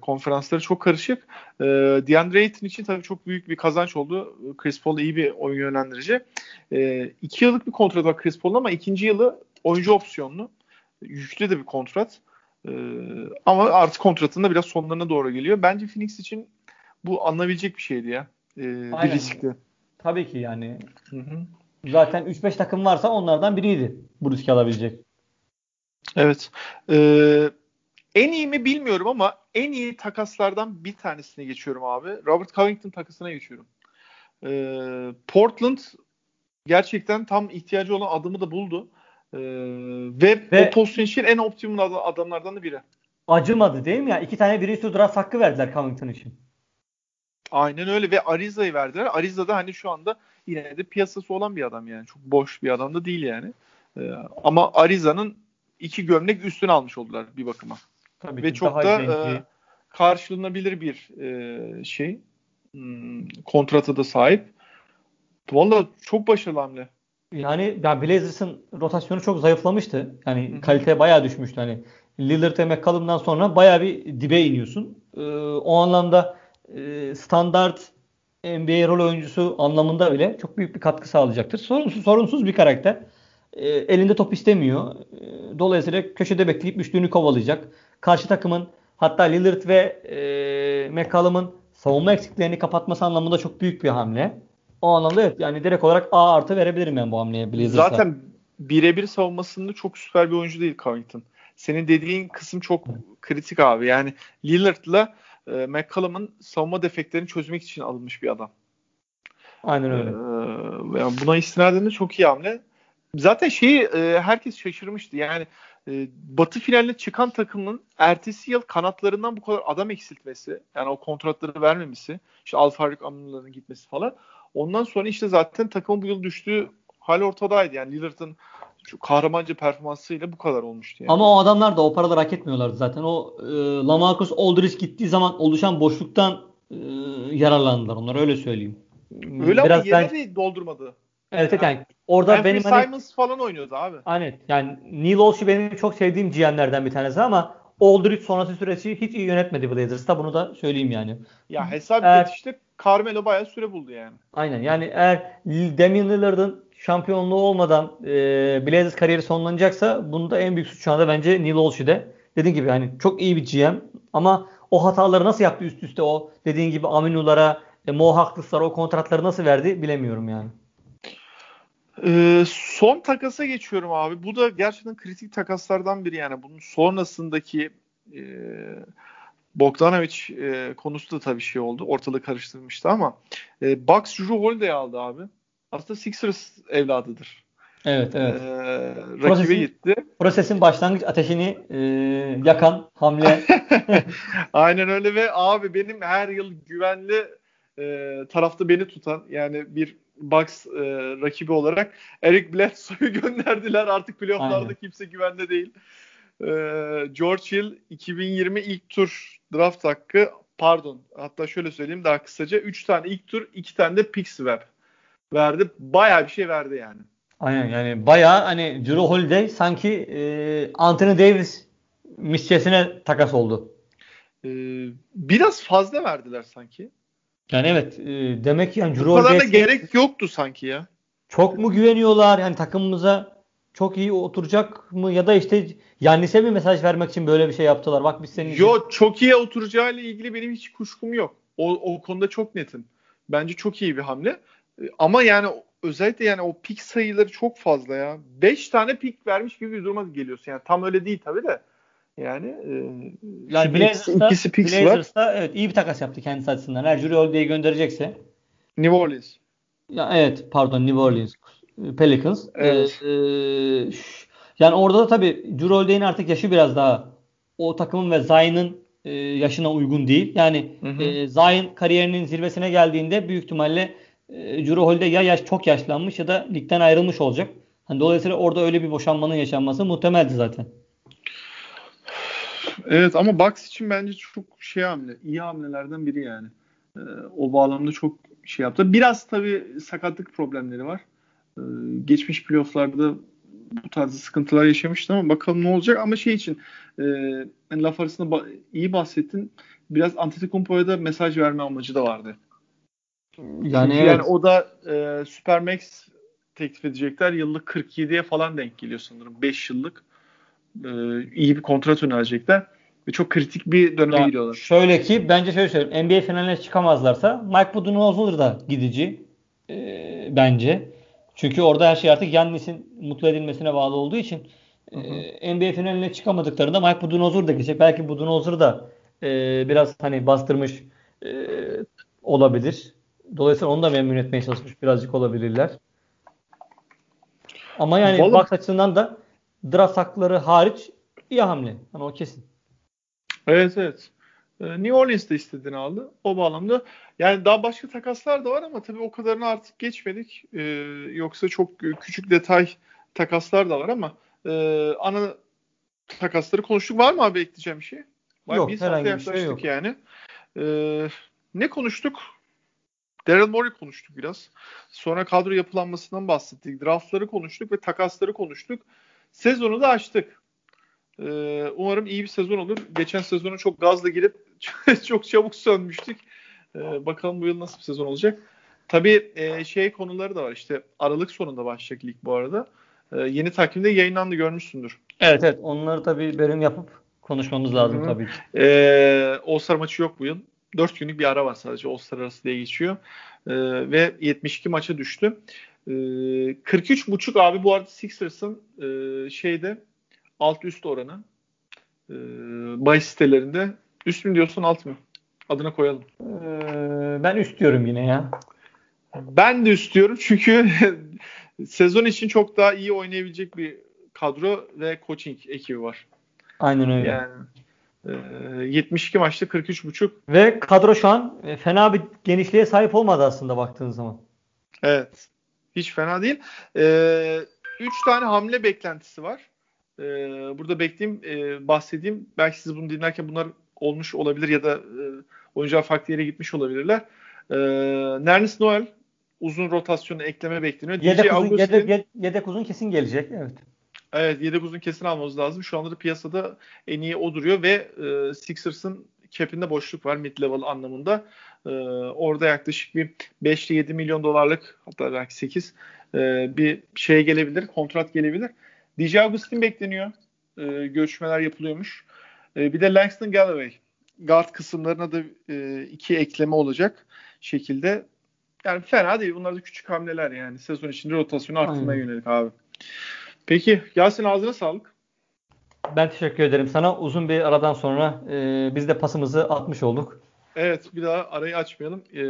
konferansları çok karışık. E, DeAndre Ayton için tabii çok büyük bir kazanç oldu. Chris Paul iyi bir oyun yönlendirici. E, iki yıllık bir kontrat var Chris Paul'un ama ikinci yılı oyuncu opsiyonlu. Yüklü de bir kontrat. E, ama artık kontratında biraz sonlarına doğru geliyor. Bence Phoenix için bu alınabilecek bir şeydi ya. E, bir riskti. Tabii ki yani. Hı hı. Zaten 3-5 takım varsa onlardan biriydi bu riski alabilecek. Evet. Ee, en iyi mi bilmiyorum ama en iyi takaslardan bir tanesine geçiyorum abi. Robert Covington takasına geçiyorum. Ee, Portland gerçekten tam ihtiyacı olan adımı da buldu. Ee, ve, ve o pozisyon için en optimum adamlardan da biri. Acımadı değil mi ya? İki tane birinci draft hakkı verdiler Covington için. Aynen öyle ve Ariza'yı verdiler. Ariza da hani şu anda yine de piyasası olan bir adam yani. Çok boş bir adam da değil yani. Ee, ama Ariza'nın iki gömlek üstüne almış oldular bir bakıma. Tabii Ve çok da e, karşılanabilir bir e, şey. Hmm, kontratı da sahip. Valla çok başarılı hamle. Yani ya Blazers'ın rotasyonu çok zayıflamıştı. Yani Hı-hı. kalite bayağı düşmüştü. Hani Lillard ve McCollum'dan sonra bayağı bir dibe iniyorsun. Ee, o anlamda e, standart NBA rol oyuncusu anlamında bile çok büyük bir katkı sağlayacaktır. Sorunsuz, sorunsuz bir karakter. E, elinde top istemiyor. E, dolayısıyla köşede bekleyip üçlüğünü kovalayacak. Karşı takımın hatta Lillard ve e, McCollum'un savunma eksiklerini kapatması anlamında çok büyük bir hamle. O anlamda evet yani direkt olarak A artı verebilirim ben bu hamleye Blazers'a. Zaten birebir savunmasında çok süper bir oyuncu değil Covington. Senin dediğin kısım çok kritik abi. Yani Lillard'la e, McCollum'un savunma defeklerini çözmek için alınmış bir adam. Aynen öyle. Ee, yani buna istinaden de çok iyi hamle. Zaten şeyi e, herkes şaşırmıştı. Yani e, Batı finaline çıkan takımın ertesi yıl kanatlarından bu kadar adam eksiltmesi, yani o kontratları vermemesi, işte Al Farik Amnu'ların gitmesi falan. Ondan sonra işte zaten takımın bu yıl düştüğü hal ortadaydı. Yani Lillard'ın kahramanca performansıyla bu kadar olmuştu. Yani. Ama o adamlar da o paraları hak etmiyorlardı zaten. O e, Lamarcus Aldridge gittiği zaman oluşan boşluktan e, yararlandılar onlar öyle söyleyeyim. Öyle Biraz ama yere ben... doldurmadı. Evet yani, yani orada Anthony benim hani, Simons falan oynuyordu abi. Aynen. Yani Neil Olshey benim çok sevdiğim GM'lerden bir tanesi ama Aldridge sonrası süreci hiç iyi yönetmedi Blazers'ta. Bunu da söyleyeyim yani. Ya hesap eğer, et işte Carmelo bayağı süre buldu yani. Aynen. Yani eğer Damian Lillard'ın şampiyonluğu olmadan e, Blazers kariyeri sonlanacaksa bunda en büyük suç şu anda bence Neil Olshey'de. Dediğim gibi hani çok iyi bir GM ama o hataları nasıl yaptı üst üste o dediğin gibi Aminu'lara, e, Mo Harkless'lara o kontratları nasıl verdi bilemiyorum yani. Ee, son takasa geçiyorum abi. Bu da gerçekten kritik takaslardan biri yani. Bunun sonrasındaki e, Bogdanovic e, konusu da tabii şey oldu. Ortalığı karıştırmıştı ama e, Bucks Drew Holiday aldı abi. Aslında Sixers evladıdır. Evet evet. Ee, rakibe prosesin, gitti. Prosesin başlangıç ateşini e, yakan hamle. Aynen öyle ve abi benim her yıl güvenli e, tarafta beni tutan yani bir Bucks e, rakibi olarak Eric Bledsoe'yu gönderdiler. Artık playofflarda Aynen. kimse güvende değil. E, George Hill 2020 ilk tur draft hakkı pardon hatta şöyle söyleyeyim daha kısaca 3 tane ilk tur 2 tane de pick swap verdi. Bayağı bir şey verdi yani. Aynen yani bayağı hani Drew Holiday sanki e, Anthony Davis misçesine takas oldu. E, biraz fazla verdiler sanki. Yani evet e, demek ki yani Drew Bu kadar da gerek yoktu sanki ya. Çok mu güveniyorlar yani takımımıza çok iyi oturacak mı ya da işte Yannis'e bir mesaj vermek için böyle bir şey yaptılar. Bak biz senin Yo için... çok iyi oturacağıyla ilgili benim hiç kuşkum yok. O, o konuda çok netim. Bence çok iyi bir hamle. Ama yani özellikle yani o pik sayıları çok fazla ya. 5 tane pik vermiş gibi bir duruma geliyorsun. Yani tam öyle değil tabii de. Yani, e, yani Blazers'ta, ikisi picks Blazers'ta evet iyi bir takas yaptı kendisi açısından. Eğer Jure Holiday'i gönderecekse. New Orleans. Ya evet pardon New Orleans. Pelicans. Evet. Ee, yani orada da tabii Holiday'in artık yaşı biraz daha o takımın ve Zion'ın e, yaşına uygun değil. Yani hı hı. E, Zion kariyerinin zirvesine geldiğinde büyük ihtimalle e, Jure Holiday ya yaş çok yaşlanmış ya da ligden ayrılmış olacak. Hani dolayısıyla orada öyle bir boşanmanın yaşanması muhtemeldi zaten. Evet ama Bucks için bence çok şey hamle, iyi hamlelerden biri yani. Ee, o bağlamda çok şey yaptı. Biraz tabii sakatlık problemleri var. Ee, geçmiş playofflarda bu tarz sıkıntılar yaşamıştı ama bakalım ne olacak. Ama şey için e, yani laf arasında ba- iyi bahsettin. Biraz Antetokounmpo'ya da mesaj verme amacı da vardı. Yani, evet. yani o da e, Supermax teklif edecekler. Yıllık 47'ye falan denk geliyor sanırım. 5 yıllık e, iyi bir kontrat önerecekler. Ve çok kritik bir döneme yani giriyorlar. Şöyle ki bence şöyle söyleyeyim. NBA finaline çıkamazlarsa Mike Budenholzer da gidici. E, bence. Çünkü orada her şey artık Yannis'in mutlu edilmesine bağlı olduğu için e, NBA finaline çıkamadıklarında Mike Budenholzer da gelecek. Belki Budenholzer da e, biraz hani bastırmış e, olabilir. Dolayısıyla onu da memnun etmeye çalışmış birazcık olabilirler. Ama yani Vallahi... Bucks açısından da draft hakları hariç iyi hamle. Hani o kesin. Evet evet. Ee, New Orleans de istediğini aldı. O bağlamda. Yani daha başka takaslar da var ama tabii o kadarını artık geçmedik. Ee, yoksa çok küçük detay takaslar da var ama e, ana takasları konuştuk. Var mı abi ekleyeceğim bir şey? Var, yok bir herhangi bir şey yok. yani. Ee, ne konuştuk? Daryl Morey konuştuk biraz. Sonra kadro yapılanmasından bahsettik. Draftları konuştuk ve takasları konuştuk. Sezonu da açtık. Ee, umarım iyi bir sezon olur. Geçen sezonu çok gazla girip çok çabuk sönmüştük. Ee, bakalım bu yıl nasıl bir sezon olacak. Tabii e, şey konuları da var. İşte Aralık sonunda başlayacak lig bu arada. Ee, yeni takvimde yayınlandı görmüşsündür. Evet evet. Onları tabii bölüm yapıp konuşmamız lazım Hı-hı. tabii ki. Ee, All-Star maçı yok bu yıl. 4 günlük bir ara var sadece All-Star arası diye geçiyor. Ee, ve 72 maça düştü. Ee, 43.5 abi bu arada Sixers'ın e, şeyde alt üst oranı. Ee, bahis sitelerinde. Üst mü diyorsun alt mı? Adına koyalım. Ee, ben üst diyorum yine ya. Ben de üst diyorum çünkü sezon için çok daha iyi oynayabilecek bir kadro ve coaching ekibi var. Aynen öyle. Yani 72 maçta 43.5. Ve kadro şu an e, fena bir genişliğe sahip olmadı aslında baktığın zaman. Evet. Hiç fena değil. 3 ee, üç tane hamle beklentisi var. Ee, burada bekleyeyim, e, bahsedeyim. Belki siz bunu dinlerken bunlar olmuş olabilir ya da e, oyuncular farklı yere gitmiş olabilirler. Ee, Nernis Noel uzun rotasyonu ekleme bekleniyor. Yedek uzun, yedek, yedek uzun kesin gelecek. Evet. Evet yedek uzun kesin almamız lazım. Şu anda da piyasada en iyi o duruyor ve e, Sixers'ın cap'inde boşluk var mid level anlamında. E, orada yaklaşık bir 5 ile 7 milyon dolarlık hatta belki 8 e, bir şey gelebilir, kontrat gelebilir. DJ Augustin bekleniyor. E, görüşmeler yapılıyormuş. E, bir de Langston Galloway. Guard kısımlarına da e, iki ekleme olacak şekilde. Yani fena değil. Bunlar da küçük hamleler yani. Sezon içinde rotasyonu arttırmaya yönelik abi. Peki Yasin ağzına sağlık. Ben teşekkür ederim sana. Uzun bir aradan sonra e, biz de pasımızı atmış olduk. Evet bir daha arayı açmayalım. E,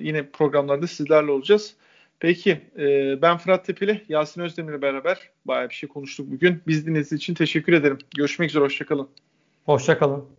yine programlarda sizlerle olacağız. Peki e, ben Fırat Tepeli, Yasin Özdemir'le beraber bayağı bir şey konuştuk bugün. Biz dinlediğiniz için teşekkür ederim. Görüşmek üzere, hoşçakalın. Hoşçakalın.